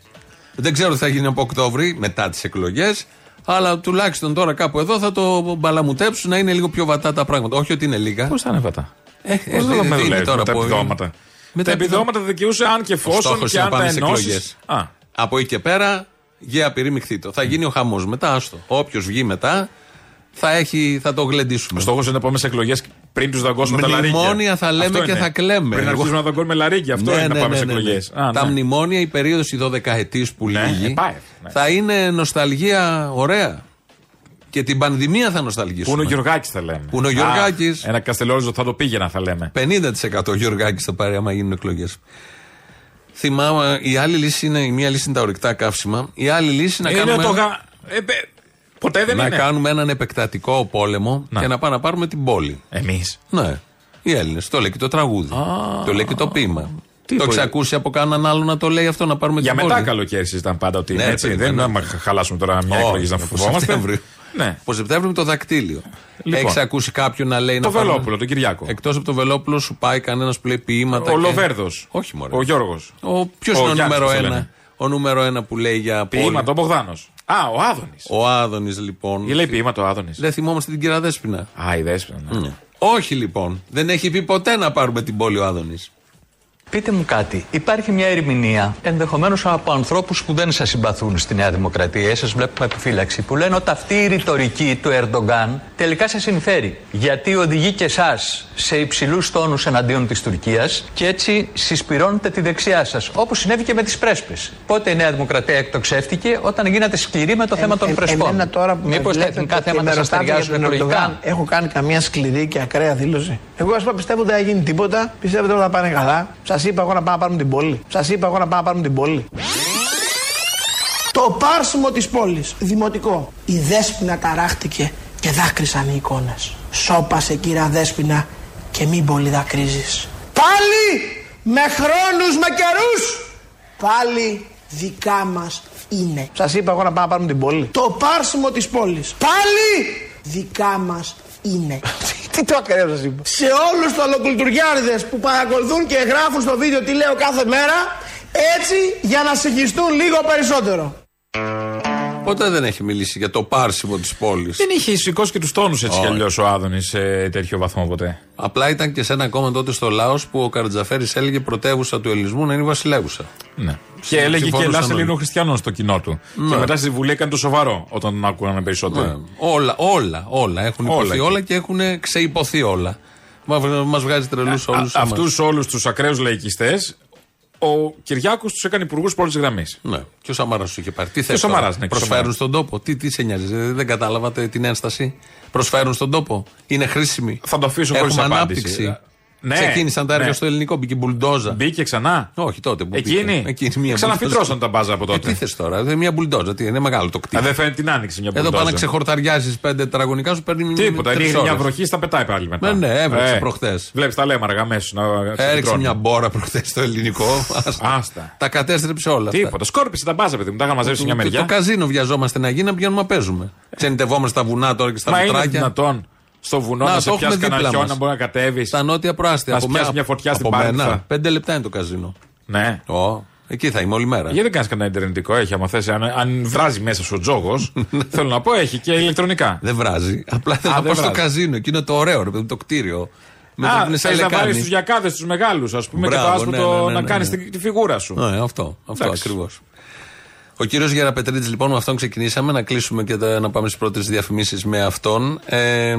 Δεν ξέρω τι θα γίνει από Οκτώβρη μετά τις εκλογές. Αλλά τουλάχιστον τώρα κάπου εδώ θα το μπαλαμουτέψουν να είναι λίγο πιο βατά τα πράγματα. Όχι ότι είναι λίγα. Πώς θα είναι βατά; Ε, ε, Πώ δεν δίνει με δουλεύει τώρα με τα που- επιδόματα; Με τα επιδόματα δικαιούσε αν και Ο εφόσον στόχος και είναι αν να τα πάνε σε ενώσεις. εκλογές. Α, Από εκεί και πέρα, γεια πυρήμιχθήτο. Θα γίνει ο χαμός μετά, άστο. Όποιος βγει μετά θα, έχει, θα το γλεντήσουμε. ο στόχος είναι να πάμε σε εκλογές πριν τους δαγκώσουμε τα λαρίκια. Μνημόνια θα λέμε Αυτό και είναι. θα κλαίμε. Πριν αρχίσουμε να δαγκώνουμε λαρίκια. Αυτό Ναι, είναι ναι, να πάμε ναι, σε ναι, εκλογές. ναι. Τα μνημόνια, η περίοδος η 12 που Ναι, λύγει, ε, πάει, ναι. θα είναι νοσταλγία ωραία. Και την πανδημία θα Πού νοσταλγήσουμε. είναι ο Γιωργάκης θα λέμε. Πού είναι ο Γιωργάκης. Α, Ένα καστελόριζο θα το πήγαινα θα λέμε. 50% ο Γιωργάκης θα πάρει άμα γίνουν εκλογές. Θυμάμαι, η άλλη λύση είναι, η μία λύση είναι τα ορυκτά καύσιμα. Η άλλη λύση είναι να Είναι κάνουμε, το ένα, γα... ε, πε- Ποτέ δεν να είναι. κάνουμε έναν επεκτατικό πόλεμο Να. και να πάμε να πάρουμε την πόλη. Εμείς. Ναι. Οι Έλληνες. Το λέει και το τραγούδι. το λέει και το ποίημα. Τι το πω- έχει ακούσει από κανέναν άλλο να το λέει αυτό να πάρουμε Για την μετά πόλη. καλοκαίρι συζητάμε πάντα ότι είναι Ναι, έτσι. παιδί, Δεν ναι. να μα χαλάσουμε τώρα μια Όχι, εκλογή να από φοβόμαστε. Σεπτέμβριο. Ναι. Από Σεπτέμβριο με το δακτύλιο. Λοιπόν. Έχει ακούσει κάποιον να λέει Το να πάμε- Βελόπουλο, τον Κυριάκο. Εκτός από το Βελόπουλο, σου πάει κανένας που λέει ποίηματα. Ο και- Λοβέρδος. Όχι, μωρέ. Ο Γιώργος. Ο, ποιος Ο είναι ο Γιάννης, νούμερο πώς το ένα; λένε. Ο νούμερο ένα που λέει για πόλη. Ποίηματα, ο Μπογδάνος. Α, ο Άδωνης. Ο Άδωνης λοιπόν. Ή λέει ποίηματα ο Άδωνης. Δεν θυμόμαστε την κυρία Δέσποινα. Α, η Δέσποινα. ναι. Όχι λοιπόν. Δεν έχει πει ποτέ να πάρουμε την πόλη ο Άδωνης. Πείτε μου κάτι. Υπάρχει μια ερμηνεία, ενδεχομένως από ανθρώπους που δεν σας συμπαθούν στη Νέα Δημοκρατία, σας βλέπω με επιφύλαξη, που λένε ότι αυτή η ρητορική του Ερντογκάν τελικά σας συμφέρει. Γιατί οδηγεί και εσάς σε υψηλούς τόνους εναντίον της Τουρκίας και έτσι συσπηρώνετε τη δεξιά σας. Όπως συνέβη και με τις πρέσπες. Πότε η Νέα Δημοκρατία εκτοξεύτηκε όταν γίνατε σκληροί με το θέμα των πρεσπών. Ε, Εμένα τώρα που με Μήπως τα βλέπετε εθνικά και θέματα με σας ρωτάτε για ταιριάζουν τον Ερντογάν, εκλογικά. έχω κάνει καμία σκληρή και ακραία δήλωση. Εγώ ας πούμε πιστεύω ότι δεν θα γίνει τίποτα. Πιστεύετε ότι θα πάνε καλά. Σας είπα εγώ να πάμε να πάρουμε την πόλη. Σας είπα εγώ να πάμε να πάρουμε την πόλη. Το πάρσιμο της πόλης. Δημοτικό. Η δέσποινα ταράχτηκε και δάκρυσαν οι εικόνες. Σώπασε κύρα δέσποινα και μην πολύ δακρύζεις. Πάλι με χρόνους, με καιρούς. Πάλι δικά μας είναι. Σας είπα εγώ να πάμε να πάρουμε την πόλη. Το πάρσιμο της πόλης. Πάλι δικά μας είναι. Τι το ακραίο σας είπα. Σε όλους τους ολοκληρωτουριάριδες που παρακολουθούν και γράφουν στο βίντεο τι λέω κάθε μέρα, έτσι για να συγχυστούν λίγο περισσότερο. Ποτέ δεν έχει μιλήσει για το πάρσιμο της πόλης. Δεν είχε σηκώσει και τους τόνους έτσι κι Όχι. αλλιώς ο Άδωνης σε τέτοιο βαθμό ποτέ. Απλά ήταν και σε ένα κόμμα τότε στο Λάος που ο Καρατζαφέρης έλεγε πρωτεύουσα του ελληνισμού να είναι η βασιλεύουσα. Ναι. Και έλεγε και συμφωνούσαν Ελλάς όλοι. Ελληνών Χριστιανών στο κοινό του. Ναι. Και μετά στη Βουλή έκανε το σοβαρό όταν τον άκουγαν περισσότερο. Ναι. Όλα, όλα, όλα. Έχουν Όλα υποθεί εκεί. όλα και έχουν ξεϊπωθεί όλα. Μα βγάζει τρελούς όλους. Αυτούς όλους τους ακραίους λαϊκιστές, ο Κυριάκος τους έκανε υπουργούς πρώτη γραμμής. Ναι. Και ο Σαμαράς τους είχε πάρει. Τι Και θες ο Σαμαράς, τώρα; ναι, και ο Προσφέρουν Σαμαράς. στον τόπο; Τι, τι σε νοιάζει, δεν, δεν κατάλαβατε την ένσταση; Προσφέρουν στον τόπο; Είναι χρήσιμοι. Θα το αφήσω χωρίς Έχουμε απάντηση. ανάπτυξη. Ναι. Ξεκίνησαν τα έργα Ναι. στο ελληνικό, μπήκε μπουλντόζα. Μπήκε ξανά; Όχι τότε που Εκείνη. μπήκε. Εκείνη; Μία Ξαναφυτρώσαν μπουλντόζα. τα μπάζα από τότε. Ε, τι θες τώρα, δεν είναι μια μπουλντόζα, τι είναι μεγάλο το Α, κτίριο. δεν φαίνεται την άνοιξη μια Εδώ μπουλντόζα. πάνε να ξεχορταριάζεις πέντε τετραγωνικά σου παίρνει Τίποτα. τρεις Ρίχνει μια ώρες. βροχή, στα πετάει πάλι μετά. Ναι, ναι, έβρεξε προχθές. Βλέπεις τα λέμαργα αμέσως να Έριξε ξεφυτρώνουν. μια μπόρα προχθές στο ελληνικό. Άστα. Τα κατέστρεψε όλα. αυτά. Τίποτα. Σκόρπισε τα μπάζα, παιδί μου. Τα είχα μαζέψει Το- μια το- μεριά. Το καζίνο βιαζόμαστε να γίνει να πηγαίνουμε να παίζουμε. Ξενιτευόμαστε στα βουνά τώρα και στα Μα είναι βουτράκια. Δυνατόν στο βουνό να, Να, σε το πιάσει έχουμε κανένα δίπλα χιόνι μας. να μπορεί να κατέβεις. Στα νότια προάστια. Να από σου πιάσει μένα- μια φωτιά στην από Πάρνηθα. μένα. Πέντε λεπτά είναι το καζίνο. Ναι. Ω, εκεί θα είμαι όλη μέρα. Γιατί δεν κάνεις κανένα ιντερνετικό, έχει άμα θες, αν, αν βράζει μέσα σου ο τζόγος, θέλω να πω, έχει και ηλεκτρονικά. Δεν βράζει. Απλά θέλω Α, να δεν πάω στο βράζει. καζίνο. Εκεί είναι το ωραίο, ρε παιδί μου, το κτίριο. Με Α, το- σε θες να λεκάνη. βάλεις τους γιακάδες τους μεγάλους, ας πούμε, και το Μπράβο, άσπρο ναι, το- ναι, ναι, να ναι, κάνεις ναι. τη, τη φιγούρα σου. Ναι, αυτό. Αυτό Εντάξει. ακριβώς. Ο κύριος Γεραπετρίτης, λοιπόν, με αυτόν ξεκινήσαμε να κλείσουμε και τα- να πάμε στις πρώτες διαφημίσεις με αυτόν. Ε,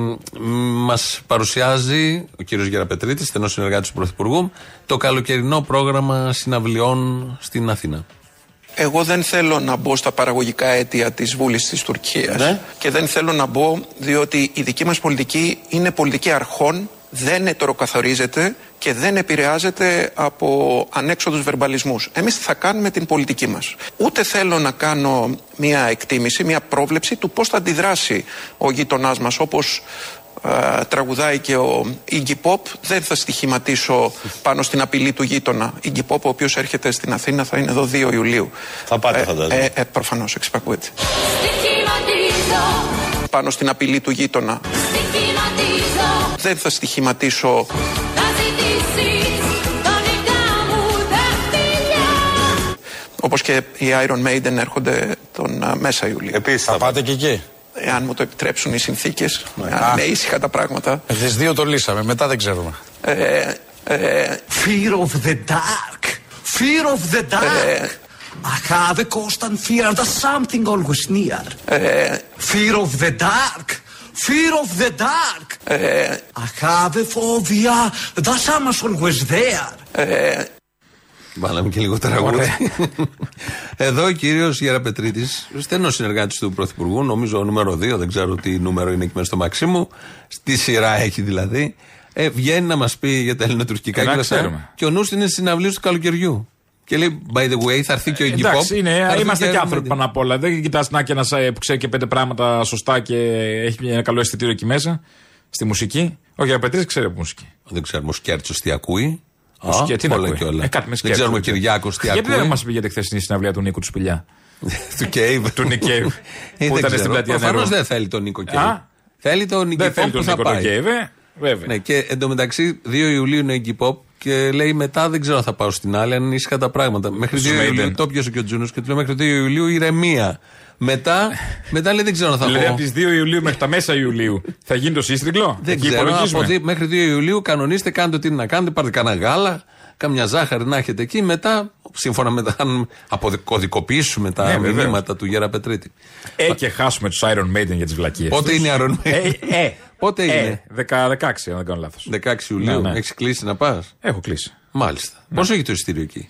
Μας παρουσιάζει ο κύριος Γεραπετρίτης, στενός συνεργάτης του Πρωθυπουργού, το καλοκαιρινό πρόγραμμα συναυλιών στην Αθήνα. Εγώ δεν θέλω να μπω στα παραγωγικά αίτια της βούλης της Τουρκίας και δεν θέλω να μπω διότι η δική μας πολιτική είναι πολιτική αρχών, δεν ετεροκαθορίζεται και δεν επηρεάζεται από ανέξοδους βερμπαλισμούς. Εμείς θα κάνουμε την πολιτική μας. Ούτε θέλω να κάνω μια εκτίμηση, μια πρόβλεψη του πώς θα αντιδράσει ο γείτονά μας όπως ε, τραγουδάει και ο Iggy Pop. Δεν θα στοιχηματίσω πάνω στην απειλή του γείτονα. Iggy Pop, ο οποίος έρχεται στην Αθήνα, θα είναι εδώ 2 Ιουλίου. Θα πάτε, Ε, φαντάζομαι. Ε, ε, προφανώς, εξυπακούεται. Πάνω στην απειλή του γείτονα. Δεν θα στοιχηματίσω όπως και οι Iron Maiden έρχονται τον α, μέσα Ιουλίου. Επίσης θα πάτε και εκεί. Εάν μου το επιτρέψουν οι συνθήκες, Ναι. αν είναι ίησυχα τα πράγματα. Τις δύο το λύσαμε, μετά δεν ξέρουμε. Ε, ε, Fear of the dark. Fear of the dark. I have a constant fear that something always near. Fear of the dark. Fear of the dark. I have a phobia that someone's always there. Βάλαμε και λίγο τραγούδι. Εδώ ο κύριος Γεραπετρίτης, στενός συνεργάτης του Πρωθυπουργού, νομίζω νούμερο 2, δεν ξέρω τι νούμερο είναι εκεί μέσα στο Μαξίμου. Στη σειρά έχει δηλαδή. Ε, βγαίνει να μας πει για τα ελληνοτουρκικά Ε, να και αυτά. ξέρουμε. Και ο νους είναι στις συναυλίες του καλοκαιριού. Και λέει, by the way, θα έρθει και ο Iggy Pop. Εντάξει, είναι, θα έρθει είμαστε και και ο άνθρωποι Iron πάνω απ' όλα. Δεν κοιτάς να και ένα ε, που ξέρει και πέντε πράγματα σωστά και έχει ένα καλό αισθητήριο εκεί μέσα. Στη μουσική. Όχι, ο Πετρής ξέρει από μουσική. Maiden. Δεν ξέρουμε ο Σκέρτσος τι ακούει. Ο Σκέ- τι να όλα ακούει; και όλα. Ε, κάτι με δεν σκέφτεται. ξέρουμε ο Κυριάκος τι Γιατί δεν ακούει. μας πήγε τη χθεσινή συναυλία του Νίκου του Σπηλιά. του Cave. του Νικ Cave. Ε, που δεν ήταν στην ξέρω. πλατεία Προφανώς νερού. δεν θέλει τον Νίκο Cave. Α; Θέλει τον Νίκο Δεν θέλει Pop τον που θα Νίκο τον πάει. Cave, ε, βέβαια. Ναι, και εντωμεταξύ 2 Ιουλίου είναι Iggy Pop και λέει μετά δεν ξέρω αν θα πάω στην άλλη, αν είναι ήσυχα τα πράγματα. Μέχρι 2 Στους Ιουλίου Maiden. το πιασε και ο Τζούνος και του λέει μέχρι 2 Ιουλίου ηρεμία. Μετά, μετά λέει δεν ξέρω αν θα Δηλαδή πάω. από τις 2 Ιουλίου μέχρι τα μέσα Ιουλίου θα γίνει το σύστριγκλο. Δεν Εκεί ξέρω. υπολογίζουμε. Από δι- μέχρι 2 Ιουλίου κανονίστε, κάντε ό,τι είναι να κάνετε, πάρτε κανένα γάλα, κάμια ζάχαρη να έχετε εκεί. Μετά, σύμφωνα με τα. αν αποδικοποιήσουμε τα Ναι, βεβαίως. μηνύματα του Γέρα Πετρίτη. Ε, και χάσουμε τους Iron Maiden για τις βλακίες. Πότε είναι η Iron Maiden? Ε, ε, Πότε ε, είναι; 16, αν δεν κάνω λάθος. 16 Ιουλίου. Ναι, ναι. Έχεις κλείσει να πας; Έχω κλείσει. Μάλιστα. Πόσο έχει το εισιτήριο εκεί;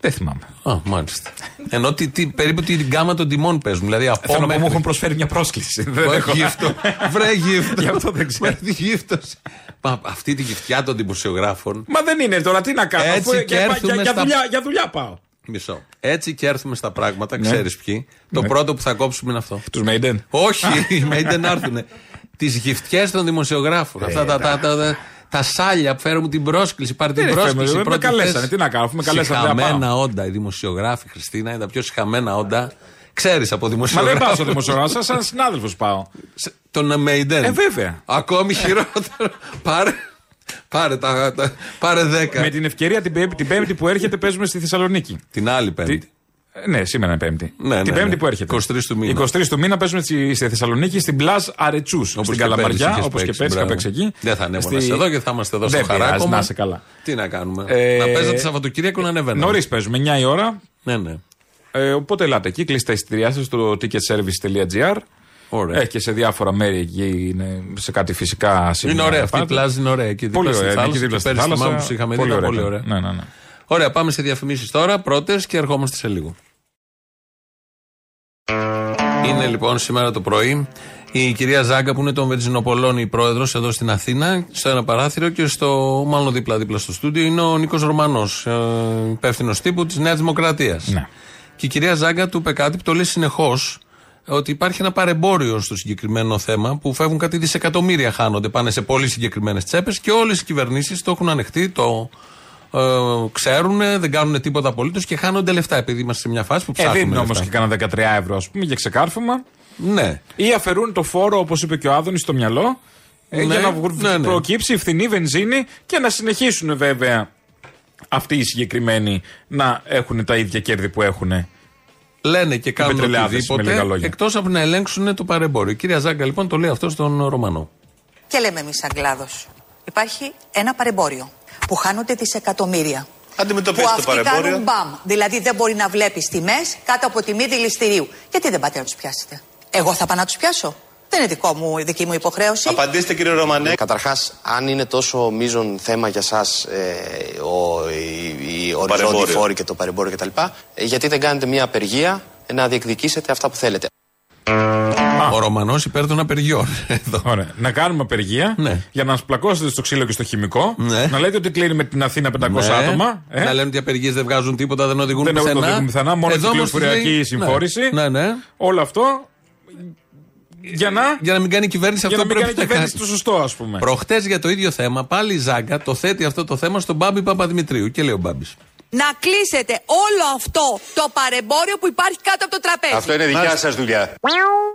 Δεν θυμάμαι. Α, μάλιστα. Ενώ τι, τι, περίπου την γκάμα των τιμών παίζουν. Δηλαδή από Θέλω να πω, μέχρι- μου έχουν προσφέρει μια πρόσκληση. Δεν Βρε έχω- γύφτο. Βρε γύφτο. Γι' αυτό δεν ξέρω. Βρε γύφτος. Μα αυτή τη γυφτιά των δημοσιογράφων. Μα δεν είναι τώρα, τι να κάνω. Έτσι αφού και για, έρθουμε για, για, στα- δουλειά, για δουλειά πάω. Μισό. Έτσι και έρθουμε στα πράγματα, Ναι. ξέρεις ποιοι. Το Ναι. πρώτο που θα κόψουμε είναι αυτό. Τους Maiden. Όχι, οι Maiden να έρθουν. Τις γυφτιές των δημοσιογράφων. Αυτά τα, τα, τα, τα, τα σάλια που φέρουν την πρόσκληση. Πάρε την Δεν είναι πρόσκληση. θέμα, με πρώτη καλέσανε, θέση. τι να κάνω, αφού με καλέσανε, δεν θα Συχαμένα όντα. Οι δημοσιογράφοι, Χριστίνα, είναι τα πιο συχαμένα όντα. Ξέρεις από Μα δημοσιογράφους. δεν πάω στο δημοσιογράφο, σαν- σαν συνάδελφος πάω. Τον Maiden. Ε, βέβαια. Ακόμη χειρότερο. πάρε. Πάρε, τα, τα, πάρε δέκα. Με την ευκαιρία την πέμπτη, την πέμπτη που έρχεται παίζουμε στη Θεσσαλονίκη. Την άλλη Πέμπτη. Τι- Ε, Ναι, σήμερα είναι Πέμπτη. Ναι, την ναι, Πέμπτη ναι. που έρχεται. 23 του μήνα. 23 του μήνα παίζουμε στη, στη Θεσσαλονίκη στην Πλάζ Αρετσούς. Στην και πέρυσι Καλαμαριά, είχες όπως και παίξει, πέρσι είχα μπράβο. παίξει εκεί. Δεν θα ανέβαινα Στη- εδώ και θα είμαστε εδώ στο Δεν πειράζει, χαράκωμα. Να είσαι καλά. Τι να κάνουμε. Ε, να παίζετε Σαββατοκύριακο να ανεβαίνουμε. Νωρίς παίζουμε, 9 η ώρα. Ναι, ναι. Ε, οπότε ελάτε εκεί, κλείστε τα εισιτήριά σα στο ticketservice.gr. Ωραία. Έχει και σε διάφορα μέρη εκεί, είναι σε κάτι φυσικά σημεία. Είναι ωραία αυτή η πάτε. πλάζ, είναι ωραία. Εκεί Πολύ δίπλα στη ωραία, εκεί θάλασσα. δίπλα Και στη πέρυσι θάλασσα. θυμάμαι που είχαμε δει, Πολύ ήταν ωραία. πολύ ωραία. Ναι, ναι, ναι. Ωραία, πάμε σε διαφημίσεις τώρα, πρώτες και ερχόμαστε σε λίγο. Είναι λοιπόν σήμερα το πρωί η κυρία Ζάγκα που είναι των Βενζινοπολών η πρόεδρος εδώ στην Αθήνα, στο ένα παράθυρο και στο μάλλον δίπλα-δίπλα στο στούντιο είναι ο Νίκος Ρωμανός, ε, υπεύθυνος τύπου της Νέας Δημοκρατίας. Ναι. Και η κυρία Ζάγκα του είπε κάτι που το λέει συνεχώς ότι υπάρχει ένα παρεμπόριο στο συγκεκριμένο θέμα που φεύγουν κάτι δισεκατομμύρια χάνονται, πάνε σε πολύ συγκεκριμένες τσέπες και όλες οι κυβερνήσεις το έχουν ανεχτεί, το ε, ξέρουν, δεν κάνουν τίποτα απολύτως και χάνονται λεφτά επειδή είμαστε σε μια φάση που Ε, ψάχνουμε. δίνουν όμως λεφτά. και κάνα 13 ευρώ, ας πούμε, για ξεκάρφωμα. Ναι. Ή αφαιρούν το φόρο, όπως είπε και ο Άδωνης, στο μυαλό. ε, Ναι, για να βγουν- ναι, ναι. προκύψει η φθηνή βενζίνη και να συνεχίσουν βέβαια αυτοί οι συγκεκριμένοι να έχουν τα ίδια κέρδη που έχουν. Λένε και κάνουν πετρελαιάδες, με λίγα οτιδήποτε λόγια. εκτός από να ελέγξουν το παρεμπόριο. Η κυρία Ζάγκα λοιπόν το λέει αυτό στον Ρωμανό. Και λέμε εμείς σαν κλάδο. Υπάρχει ένα παρεμπόριο που χάνονται δισεκατομμύρια. Αντιμετωπίστε που το αυτοί παρεμπόριο. κάνουν μπαμ. Δηλαδή δεν μπορεί να βλέπεις τιμές κάτω από τιμή δηληστηρίου. Γιατί δεν πάτε να τους πιάσετε; Εγώ θα πάω να τους πιάσω. Δεν είναι δικό μου, δική μου υποχρέωση. Απαντήστε κύριε Ρωμανέ. Καταρχάς, αν είναι τόσο μείζον θέμα για εσά ε, ο, οι, οι οριζόντιοι παρεμπόριο. φόροι και το παρεμπόριο κτλ., ε, γιατί δεν κάνετε μια απεργία ε, να διεκδικήσετε αυτά που θέλετε. Ο Ρωμανός υπέρ των απεργιών. Εδώ. Ωραία. Να κάνουμε απεργία Ναι. για να μα πλακώσετε στο ξύλο και στο χημικό. Ναι. Να λέτε ότι κλείνει με την Αθήνα 500 Ναι. άτομα. ε. Να λένε ότι οι απεργίες δεν βγάζουν τίποτα, δεν οδηγούν Δεν πουθενά. οδηγούν πουθενά, μόνο Εδώ όμως κυκλοφοριακή λέει- συμφόρηση. Ναι, ναι. ναι. Όλο αυτό για να, Για να μην κάνει η κυβέρνηση για αυτό να που μην πρέπει κάνει η να κάνει. κυβέρνηση το σωστό, ας πούμε. Προχτές για το ίδιο θέμα, πάλι η Ζάγκα το θέτει αυτό το θέμα στον Μπάμπη Παπαδημητρίου. Και λέει ο Μπάμπης. Να κλείσετε όλο αυτό το παρεμπόριο που υπάρχει κάτω από το τραπέζι. Αυτό είναι δικιά σας δουλειά.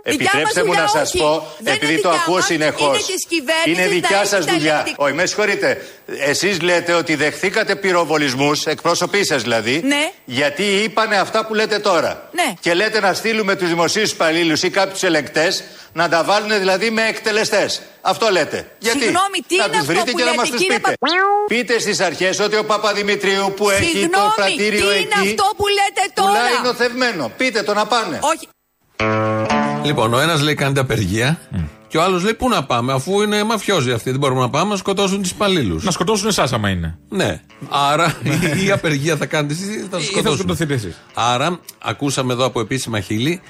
Επιτρέψτε μου δουλειά, να σας όχι. πω, Δεν επειδή είναι το δικιά ακούω μας, συνεχώς. είναι της κυβέρνησης Είναι να δικιά έχει σας τα δουλειά. ελεγκτικά. Όχι, με συγχωρείτε. Εσείς λέτε ότι δεχθήκατε πυροβολισμούς, εκπρόσωποι σας δηλαδή. Ναι. Γιατί είπανε αυτά που λέτε τώρα. Ναι. Και λέτε να στείλουμε τους δημοσίους υπαλλήλους ή κάποιους ελεγκτές να τα βάλουν δηλαδή με εκτελεστές. Αυτό λέτε. Γιατί; Συγγνώμη, τι να είναι τους αυτό βρείτε που και να λέτε, μας τους κύριε πείτε. Πείτε στις αρχές ότι ο Παπαδημητρίου που έχει το Συγγνώμη, πρατήριο τι εκεί. είναι αυτό που λέτε τώρα; Πουλάει νοθευμένο. Πείτε το να πάνε. Όχι. Λοιπόν, ο ένας λέει κάνετε απεργία και ο άλλος λέει πού να πάμε, αφού είναι μαφιόζοι αυτοί. Δεν μπορούμε να πάμε να σκοτώσουν τους υπαλλήλους. Να σκοτώσουν εσάς, άμα είναι. Ναι. Άρα η- η απεργία θα κάνετε εσείς ή θα του Ή θα σκοτώσουν. σκοτωθείτε εσείς. Άρα, ακούσαμε εδώ από επίσημα χείλη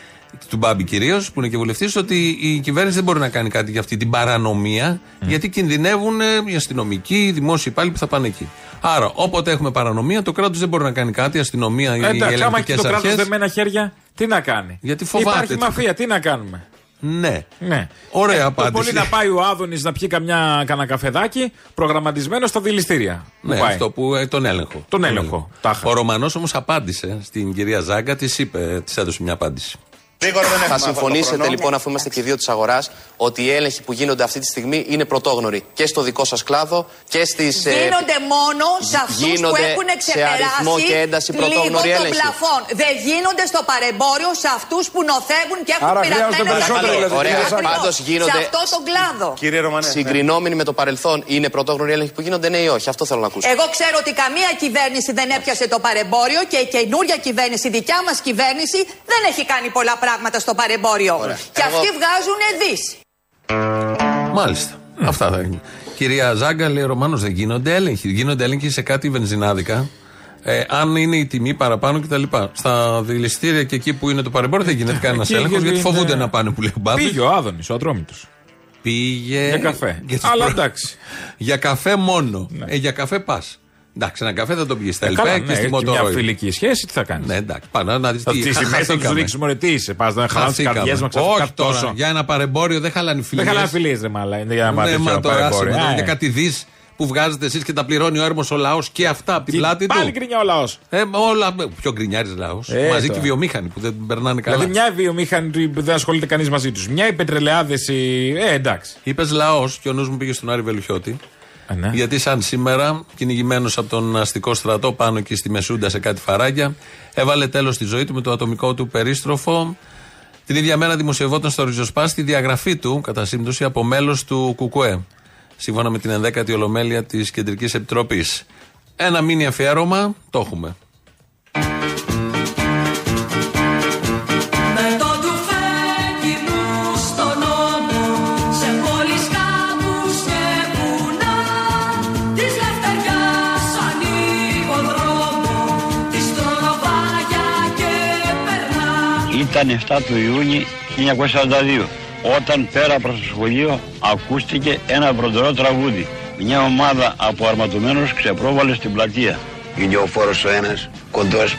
του Μπάμπη κυρίως, που είναι και βουλευτής, ότι η κυβέρνηση δεν μπορεί να κάνει κάτι για αυτή την παρανομία, γιατί κινδυνεύουν ε, οι αστυνομικοί, οι δημόσιοι υπάλληλοι που θα πάνε εκεί. Άρα, όποτε έχουμε παρανομία, το κράτος δεν μπορεί να κάνει κάτι, η αστυνομία, οι Ε, Εντάξει, άμα έχει ελεγκτικέ το κράτος αρχές. δεμένα χέρια, τι να κάνει; Γιατί φοβάται Υπάρχει τι- μαφία, τι να κάνουμε; Ναι. Ναι. Ωραία Ε, το απάντηση. Πολύ να πάει ο Άδωνης να πιει καμιά, κανένα καφεδάκι προγραμματισμένο στα δηληστήρια. Που Ναι, πάει; αυτό που ε, τον έλεγχο. Τον έλεγχο. Τάχα. Ο Ρωμανός όμως απάντησε στην κυρία Ζάγκα, της είπε, της έδωσε μια απάντηση. Γρήγορα δεν Θα έχουμε συμφωνήσετε χρόνο. λοιπόν, αφού είμαστε και δύο της αγοράς, ότι οι έλεγχοι που γίνονται αυτή τη στιγμή είναι πρωτόγνωροι και στο δικό σας κλάδο και στις. Γίνονται μόνο σε αυτούς που γίνονται έχουν σε αριθμό ξεπεράσει και ένταση λίγο πρωτόγνωροι των έλεγχοι. πλαφών. Δεν γίνονται στο παρεμπόριο σε αυτούς που νοθεύουν και έχουν Άρα πειραμένες χρειάζονται περισσότερο, αρχές. δηλαδή, Ωραία, Ακριβώς. πάντως γίνονται- Σε αυτό τον κλάδο. Κύριε Ρωμανέ. Συγκρινόμενοι με το παρελθόν, είναι πρωτόγνωροι έλεγχοι που γίνονται, ναι ή όχι; Αυτό θέλω να ακούσω. Εγώ ξέρω ότι καμία κυβέρνηση δεν έπιασε το παρεμπόριο και η καινούργια κυβέρνηση, η δικιά μας κυβέρνηση, δεν έχει κάνει πολλά πράγματα στο παρεμπόριο. Και Εγώ- αυτοί βγάζουν δις. Μάλιστα. Αυτά θα είναι. Κυρία Ζάγκα λέει: Ρωμάνος δεν γίνονται έλεγχοι. Γίνονται έλεγχοι σε κάτι βενζινάδικα. Ε, αν είναι η τιμή παραπάνω κτλ. Στα δηληστήρια και εκεί που είναι το παρεμπόριο δεν γίνεται κανένα Εκεί έλεγχος γιατί είναι- φοβούνται να πάνε που λέει ο Μπάμπης. Πήγε ο Άδωνης, ο Ατρόμητο. Πήγε. Για καφέ. για τους Αλλά προ- εντάξει. Για καφέ μόνο. Ε, για καφέ πας. Εντάξει, ένα καφέ δεν τον πήγε στα Ε, καλά, ΕΛΠΕ ναι, και στη έχει μια Μοτορόι. φιλική σχέση, τι θα κάνεις; Ναι, εντάξει, πάνω να δεις Θα τι τι σημαίνει, θα τους ρίξεις μωρέ, τι είσαι. Πας να χαλάσει τις Χαθήκαμε. καρδιές μας Όχι ξαφνικά τώρα. τόσο. Για ένα παρεμπόριο δεν χαλάνε φιλίε. Δεν χαλάνε φιλίες, ρε μαλά. Είναι για να Ναι, μάθεις μα ποιο τώρα άσε παρεμπόριο. με, τώρα, Α, για ε. κάτι δι που βγάζετε εσείς και τα πληρώνει ο έρμος ο λαός και αυτά από την Τι- πλάτη του. Πάλι γκρινιά ο λαός. Ε, όλα. Πιο γκρινιάρη λαός. Ε, Μαζί τώρα. και οι βιομήχανοι που δεν περνάνε καλά. Δηλαδή μια βιομήχανη που δεν ασχολείται κανείς μαζί τους. Μια οι πετρελαιάδες. Ε, εντάξει. Είπες λαός και ο νους μου πήγε στον Άρη Βελουχιώτη. Ναι. Γιατί σαν σήμερα, κυνηγημένος από τον αστικό στρατό πάνω εκεί στη Μεσούντα σε κάτι φαράγγια, έβαλε τέλος στη ζωή του με το ατομικό του περίστροφο. Την ίδια μέρα δημοσιευόταν στο ριζοσπάστη τη διαγραφή του, κατά σύμπτωση, από μέλος του ΚΚΕ. Σύμφωνα με την 11η Ολομέλεια της Κεντρικής Επιτροπής. Ένα μήνυ αφιέρωμα, το έχουμε. Ήταν 7 του Ιούνιου 1942 όταν πέρα προς το σχολείο ακούστηκε ένα βροντερό τραγούδι. Μια ομάδα από αρματωμένους ξεπρόβαλε στην πλατεία. Είναι ο φόρος ο ένας, κοντός.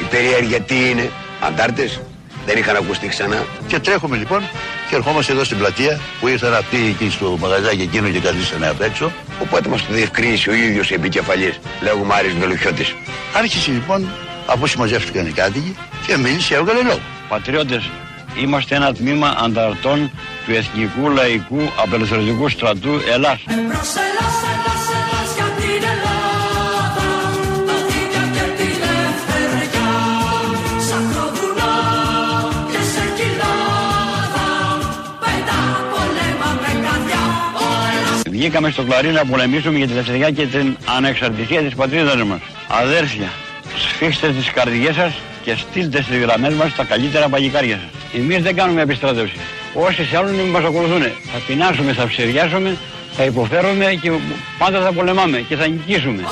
Η περιέργεια τι είναι, αντάρτες. Δεν είχαν ακουστεί ξανά. Και τρέχουμε λοιπόν και ερχόμαστε εδώ στην πλατεία που ήρθαν αυτοί εκεί στο μαγαζάκι εκείνο και καθίσανε απ' έξω. Οπότε μας το διευκρίνησε ο ίδιος επικεφαλής. Λέγουμε Άρης Βελουχιώτης. Άρχισε λοιπόν, αφού συμμαζεύτηκαν οι κάτοικοι και μίλησε, έβγαλε λόγο. Πατριώτες, είμαστε ένα τμήμα ανταρτών του Εθνικού Λαϊκού Απελευθερωτικού Στρατού Ελλάς. Βγήκαμε στο Κλαρί να πολεμήσουμε για τη ελευθερία και την ανεξαρτησία της πατρίδας μας. Αδέρφια, σφίξτε τις καρδιές σας και στείλτε στις γραμμές μας τα καλύτερα παγικάρια σας. Εμείς δεν κάνουμε επιστράτευση. Όσοι θέλουν μας ακολουθούν. Θα πεινάσουμε, θα ψεριάσουμε, θα υποφέρουμε και πάντα θα πολεμάμε και θα νικήσουμε.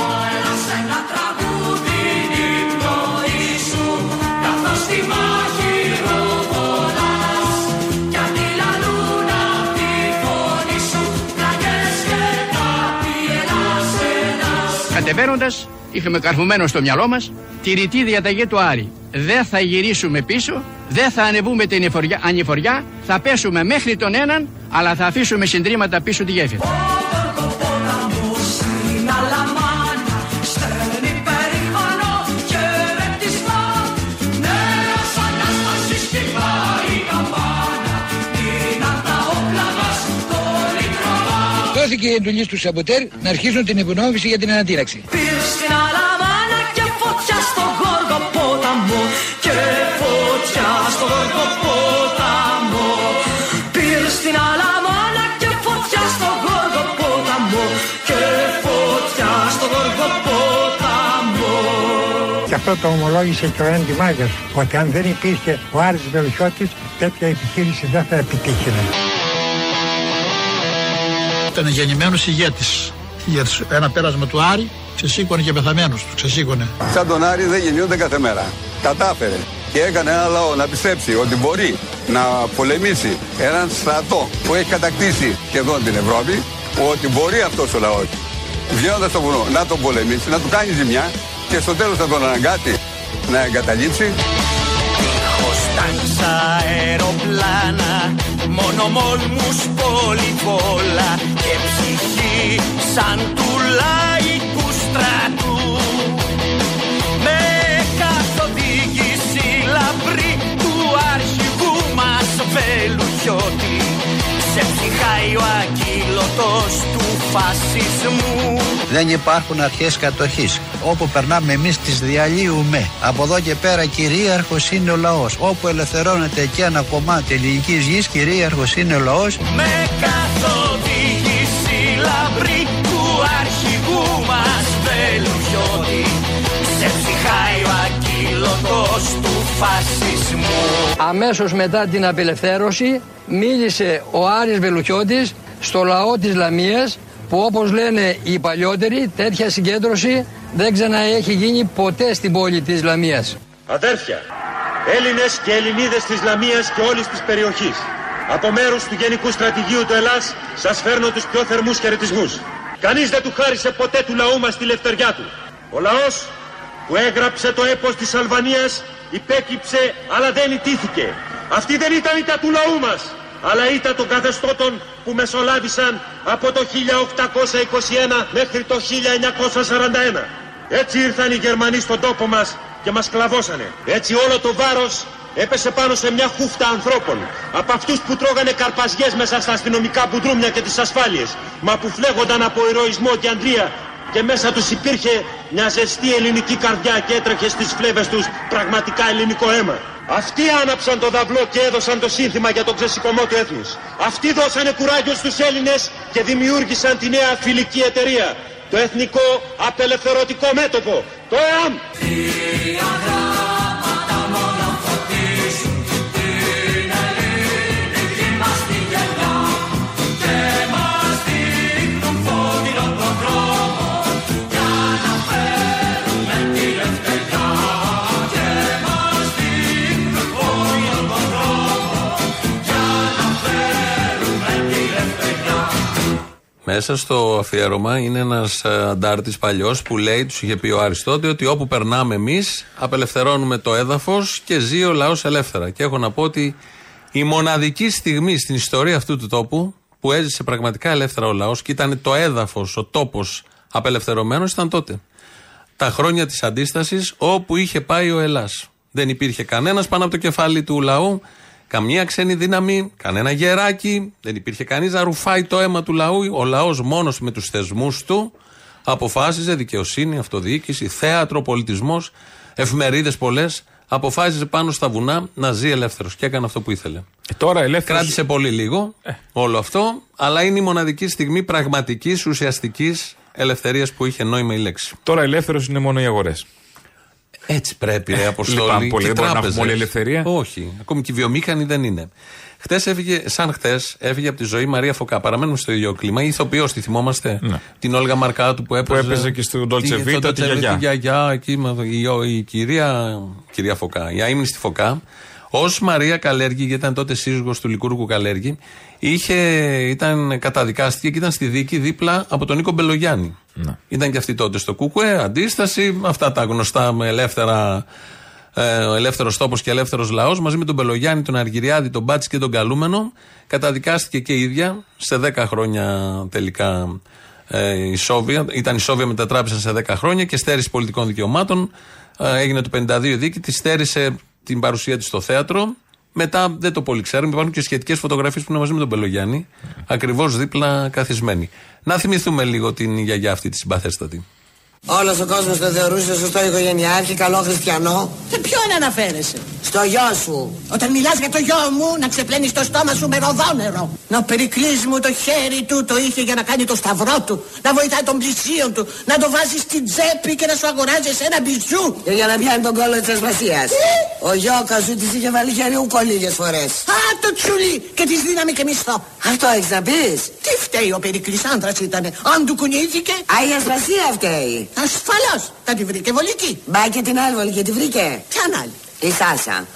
Κατεβαίνοντας, είχαμε καρφωμένο στο μυαλό μας τη ρητή διαταγή του Άρη. Δεν θα γυρίσουμε πίσω, δεν θα ανεβούμε την ανηφοριά, θα πέσουμε μέχρι τον έναν, αλλά θα αφήσουμε συντρίμματα πίσω τη γέφυρα. δόθηκε η εντολή στους Σαμποτέρ να αρχίσουν την υπονόμηση για την ανατήραξη. Αυτό το ομολόγησε και ο Έντι Μάγκας ότι αν δεν υπήρχε ο Άρης Βελουχιώτης τέτοια επιχείρηση δεν θα επιτύχει ήταν γεννημένος ηγέτης. Για ένα πέρασμα του Άρη ξεσήκωνε και πεθαμένους του, ξεσήκωνε. Σαν τον Άρη δεν γεννιούνται κάθε μέρα. Κατάφερε και έκανε ένα λαό να πιστέψει ότι μπορεί να πολεμήσει έναν στρατό που έχει κατακτήσει σχεδόν την Ευρώπη, ότι μπορεί αυτός ο λαός βγαίνοντας στο βουνό να τον πολεμήσει, να του κάνει ζημιά και στο τέλος θα τον αναγκάσει να εγκαταλείψει. Τάγκς αεροπλάνα Μόνο μόλμους πολυβόλα Και ψυχή σαν του λαϊκού στρατού Με καθοδήγηση λαμπρή Του αρχηγού μας Βελουχιώτη Σε ψυχάει ο ακύλωτος του φασισμού Δεν υπάρχουν αρχές κατοχής. Όπου περνάμε εμείς τις διαλύουμε. Από εδώ και πέρα κυρίαρχος είναι ο λαός. Όπου ελευθερώνεται και ένα κομμάτι ελληνικής γης Κυρίαρχος είναι ο λαός. Με καθοδήγηση λαμπρή Του αρχηγού μας Βελουχιώτη. Σε ψυχάει ο ακύλωτος του φασισμού. Αμέσως μετά την απελευθέρωση μίλησε ο Άρης Βελουχιώτης στο λαό της Λαμίας που όπως λένε οι παλιότεροι τέτοια συγκέντρωση δεν ξαναέχει γίνει ποτέ στην πόλη της Λαμίας. Αδέρφια, Έλληνες και Ελληνίδες της Λαμίας και όλης της περιοχής από μέρους του Γενικού Στρατηγίου του Ελλάς σας φέρνω τους πιο θερμούς χαιρετισμούς. Κανείς δεν του χάρισε ποτέ του λαού μας τη λευτεριά του. Ο λαός που έγραψε το έπος της Αλβανίας υπέκυψε αλλά δεν ητήθηκε. Αυτή δεν ήταν η του λαού μας αλλά ήταν των καθεστώτων που μεσολάβησαν από το 1821 μέχρι το 1941. Έτσι ήρθαν οι Γερμανοί στον τόπο μας και μας κλαβώσανε. Έτσι όλο το βάρος έπεσε πάνω σε μια χούφτα ανθρώπων. Από αυτούς που τρώγανε καρπαζιές μέσα στα αστυνομικά μπουντρούμια και τις ασφάλειες. Μα που φλέγονταν από ηρωισμό και αντρία και μέσα τους υπήρχε μια ζεστή ελληνική καρδιά και έτρεχε στις φλέβες τους πραγματικά ελληνικό αίμα. Αυτοί άναψαν το δαυλό και έδωσαν το σύνθημα για τον ξεσηκωμό του έθνους. Αυτοί δώσανε κουράγιο στους Έλληνες και δημιούργησαν τη νέα φιλική εταιρεία. Το Εθνικό Απελευθερωτικό Μέτωπο, το ΕΑΜ. Μέσα στο αφιέρωμα είναι ένας αντάρτης παλιός που λέει, τους είχε πει ο Αριστότη, ότι όπου περνάμε εμείς, απελευθερώνουμε το έδαφος και ζει ο λαός ελεύθερα. Και έχω να πω ότι η μοναδική στιγμή στην ιστορία αυτού του τόπου που έζησε πραγματικά ελεύθερα ο λαός και ήταν το έδαφος, ο τόπος απελευθερωμένος ήταν τότε. Τα χρόνια της αντίστασης όπου είχε πάει ο Ελλάς. Δεν υπήρχε κανένας πάνω από το κεφάλι του λαού, καμία ξένη δύναμη, κανένα γεράκι, δεν υπήρχε κανείς να ρουφάει το αίμα του λαού. Ο λαός μόνος με τους θεσμούς του αποφάσιζε δικαιοσύνη, αυτοδιοίκηση, θέατρο, πολιτισμός, εφημερίδες πολλές. Αποφάσιζε πάνω στα βουνά να ζει ελεύθερος και έκανε αυτό που ήθελε. Ε, τώρα ελεύθερος... Κράτησε πολύ λίγο Ε. όλο αυτό, αλλά είναι η μοναδική στιγμή πραγματικής, ουσιαστικής ελευθερίας που είχε νόημα η λέξη. Τώρα ελεύθερος είναι μόνο οι αγορές. Έτσι πρέπει, ρε Αποστόλη. Λυπάμαι πολύ, Και δεν μπορούμε να τράπεζες. έχουμε όλη ελευθερία. Όχι. Ακόμη και οι βιομήχανοι δεν είναι. Χθε έφυγε, σαν χθε, έφυγε από τη ζωή η Μαρία Φωκά. Παραμένουμε στο ίδιο κλίμα. Η ηθοποιός, τη θυμόμαστε; Την Όλγα Μαρκάτου που έπαιζε. Ναι. έπαιζε και στο Dolce Τι- Vita, στο τη Dolce Vita, γιαγιά. Τη γιαγιά, εκεί, με- η, η κυρία, κυρία Φωκά, η αείμνη στη Φωκά. Ω Μαρία Καλέργη, γιατί ήταν τότε σύζυγος του Λικούργου Καλέργη, είχε, ήταν καταδικάστηκε και ήταν στη δίκη δίπλα από τον Νίκο Μπελογιάννη. Ναι. Ήταν και αυτή τότε στο Κουκουέ, αντίσταση, αυτά τα γνωστά με ελεύθερα ε, ο ελεύθερος τόπος και ελεύθερος λαός, μαζί με τον Πελογιάννη, τον Αργυριάδη, τον Μπάτση και τον Καλούμενο, καταδικάστηκε και η ίδια σε 10 χρόνια τελικά ε, η Σόβια. Ήταν η Σόβια, μετατράπησαν σε 10 χρόνια και στέρηση πολιτικών δικαιωμάτων. Ε, έγινε το 52 δίκη, τη στέρισε την παρουσία της στο θέατρο. Μετά δεν το πολύ ξέρουμε. Υπάρχουν και σχετικές φωτογραφίες που είναι μαζί με τον Πελογιάννη, ακριβώς δίπλα καθισμένοι. Να θυμηθούμε λίγο την γιαγιά αυτή τη συμπαθέστατη. Όλος ο κόσμος το θεωρούσε σωστό οικογενειάρχη, καλό χριστιανό. Σε ποιον αναφέρεσαι; Στο γιο σου. Όταν μιλάς για το γιο μου, να ξεπλένεις το στόμα σου με ροδόνερο. Να ο Περικλής μου το χέρι του το είχε για να κάνει το σταυρό του. Να βοηθάει τον πλησίον του. Να το βάζεις στην τσέπη και να σου αγοράζεις ένα μπιζού. Και για να πιάνει τον κόλλο της ασπασία. Ο Γιώκα σου της είχε βάλει χέρι ούκο λίγες φορές. Α, το τσουλί και της δίναμε και μισθό. Αυτό έχεις να πεις. Τι φταίει ο Περικλής άντρας ήτανε. Αν του κουνήθηκε; Α, η ασπασία φταίει. Ασφαλώς. Θα τη βρήκε βολική. Μπα και την άλλη βολική τη βρήκε. Ποιαν άλλη; Η Σάσα.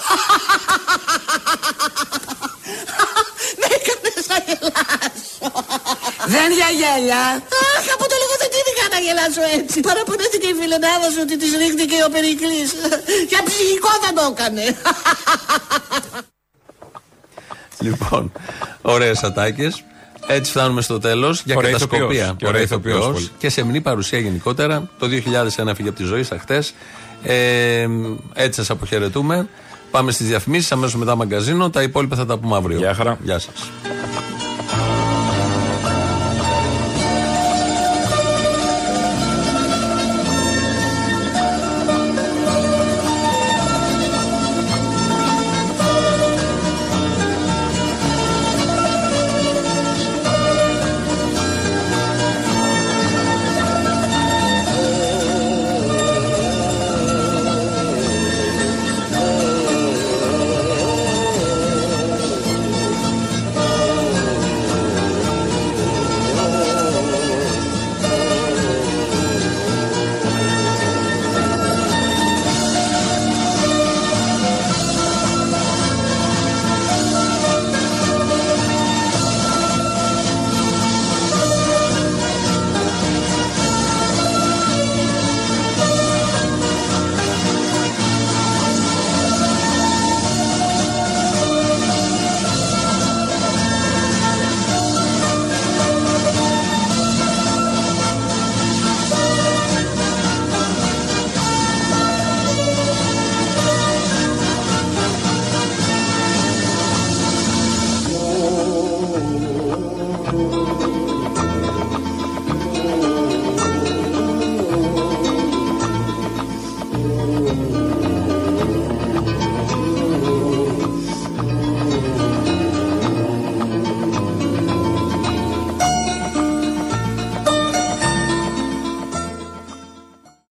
Με έκανες να γελάσω. Δεν για γέλια. Αχ, από το λίγο δεν τύχηκα να γελάσω έτσι. Παραπονέθηκε η φιλενάδα σου ότι της ρίχτηκε ο Περικλής. Για ψυχικό δεν το έκανε. Λοιπόν, ωραίες ατάκες. Έτσι φτάνουμε στο τέλος για Ωραία κατασκοπία. ηθοποιός. Και ωραία ηθοποιός ηθοποιός. πολύ. Και σε μνή παρουσία γενικότερα. Το 2001 φύγε από τη ζωή σας χτε. Ε, έτσι σας αποχαιρετούμε. Πάμε στις διαφημίσεις. Αμέσως μετά μαγκαζίνο. Τα υπόλοιπα θα τα πούμε αύριο. Γεια χαρά. Γεια σας.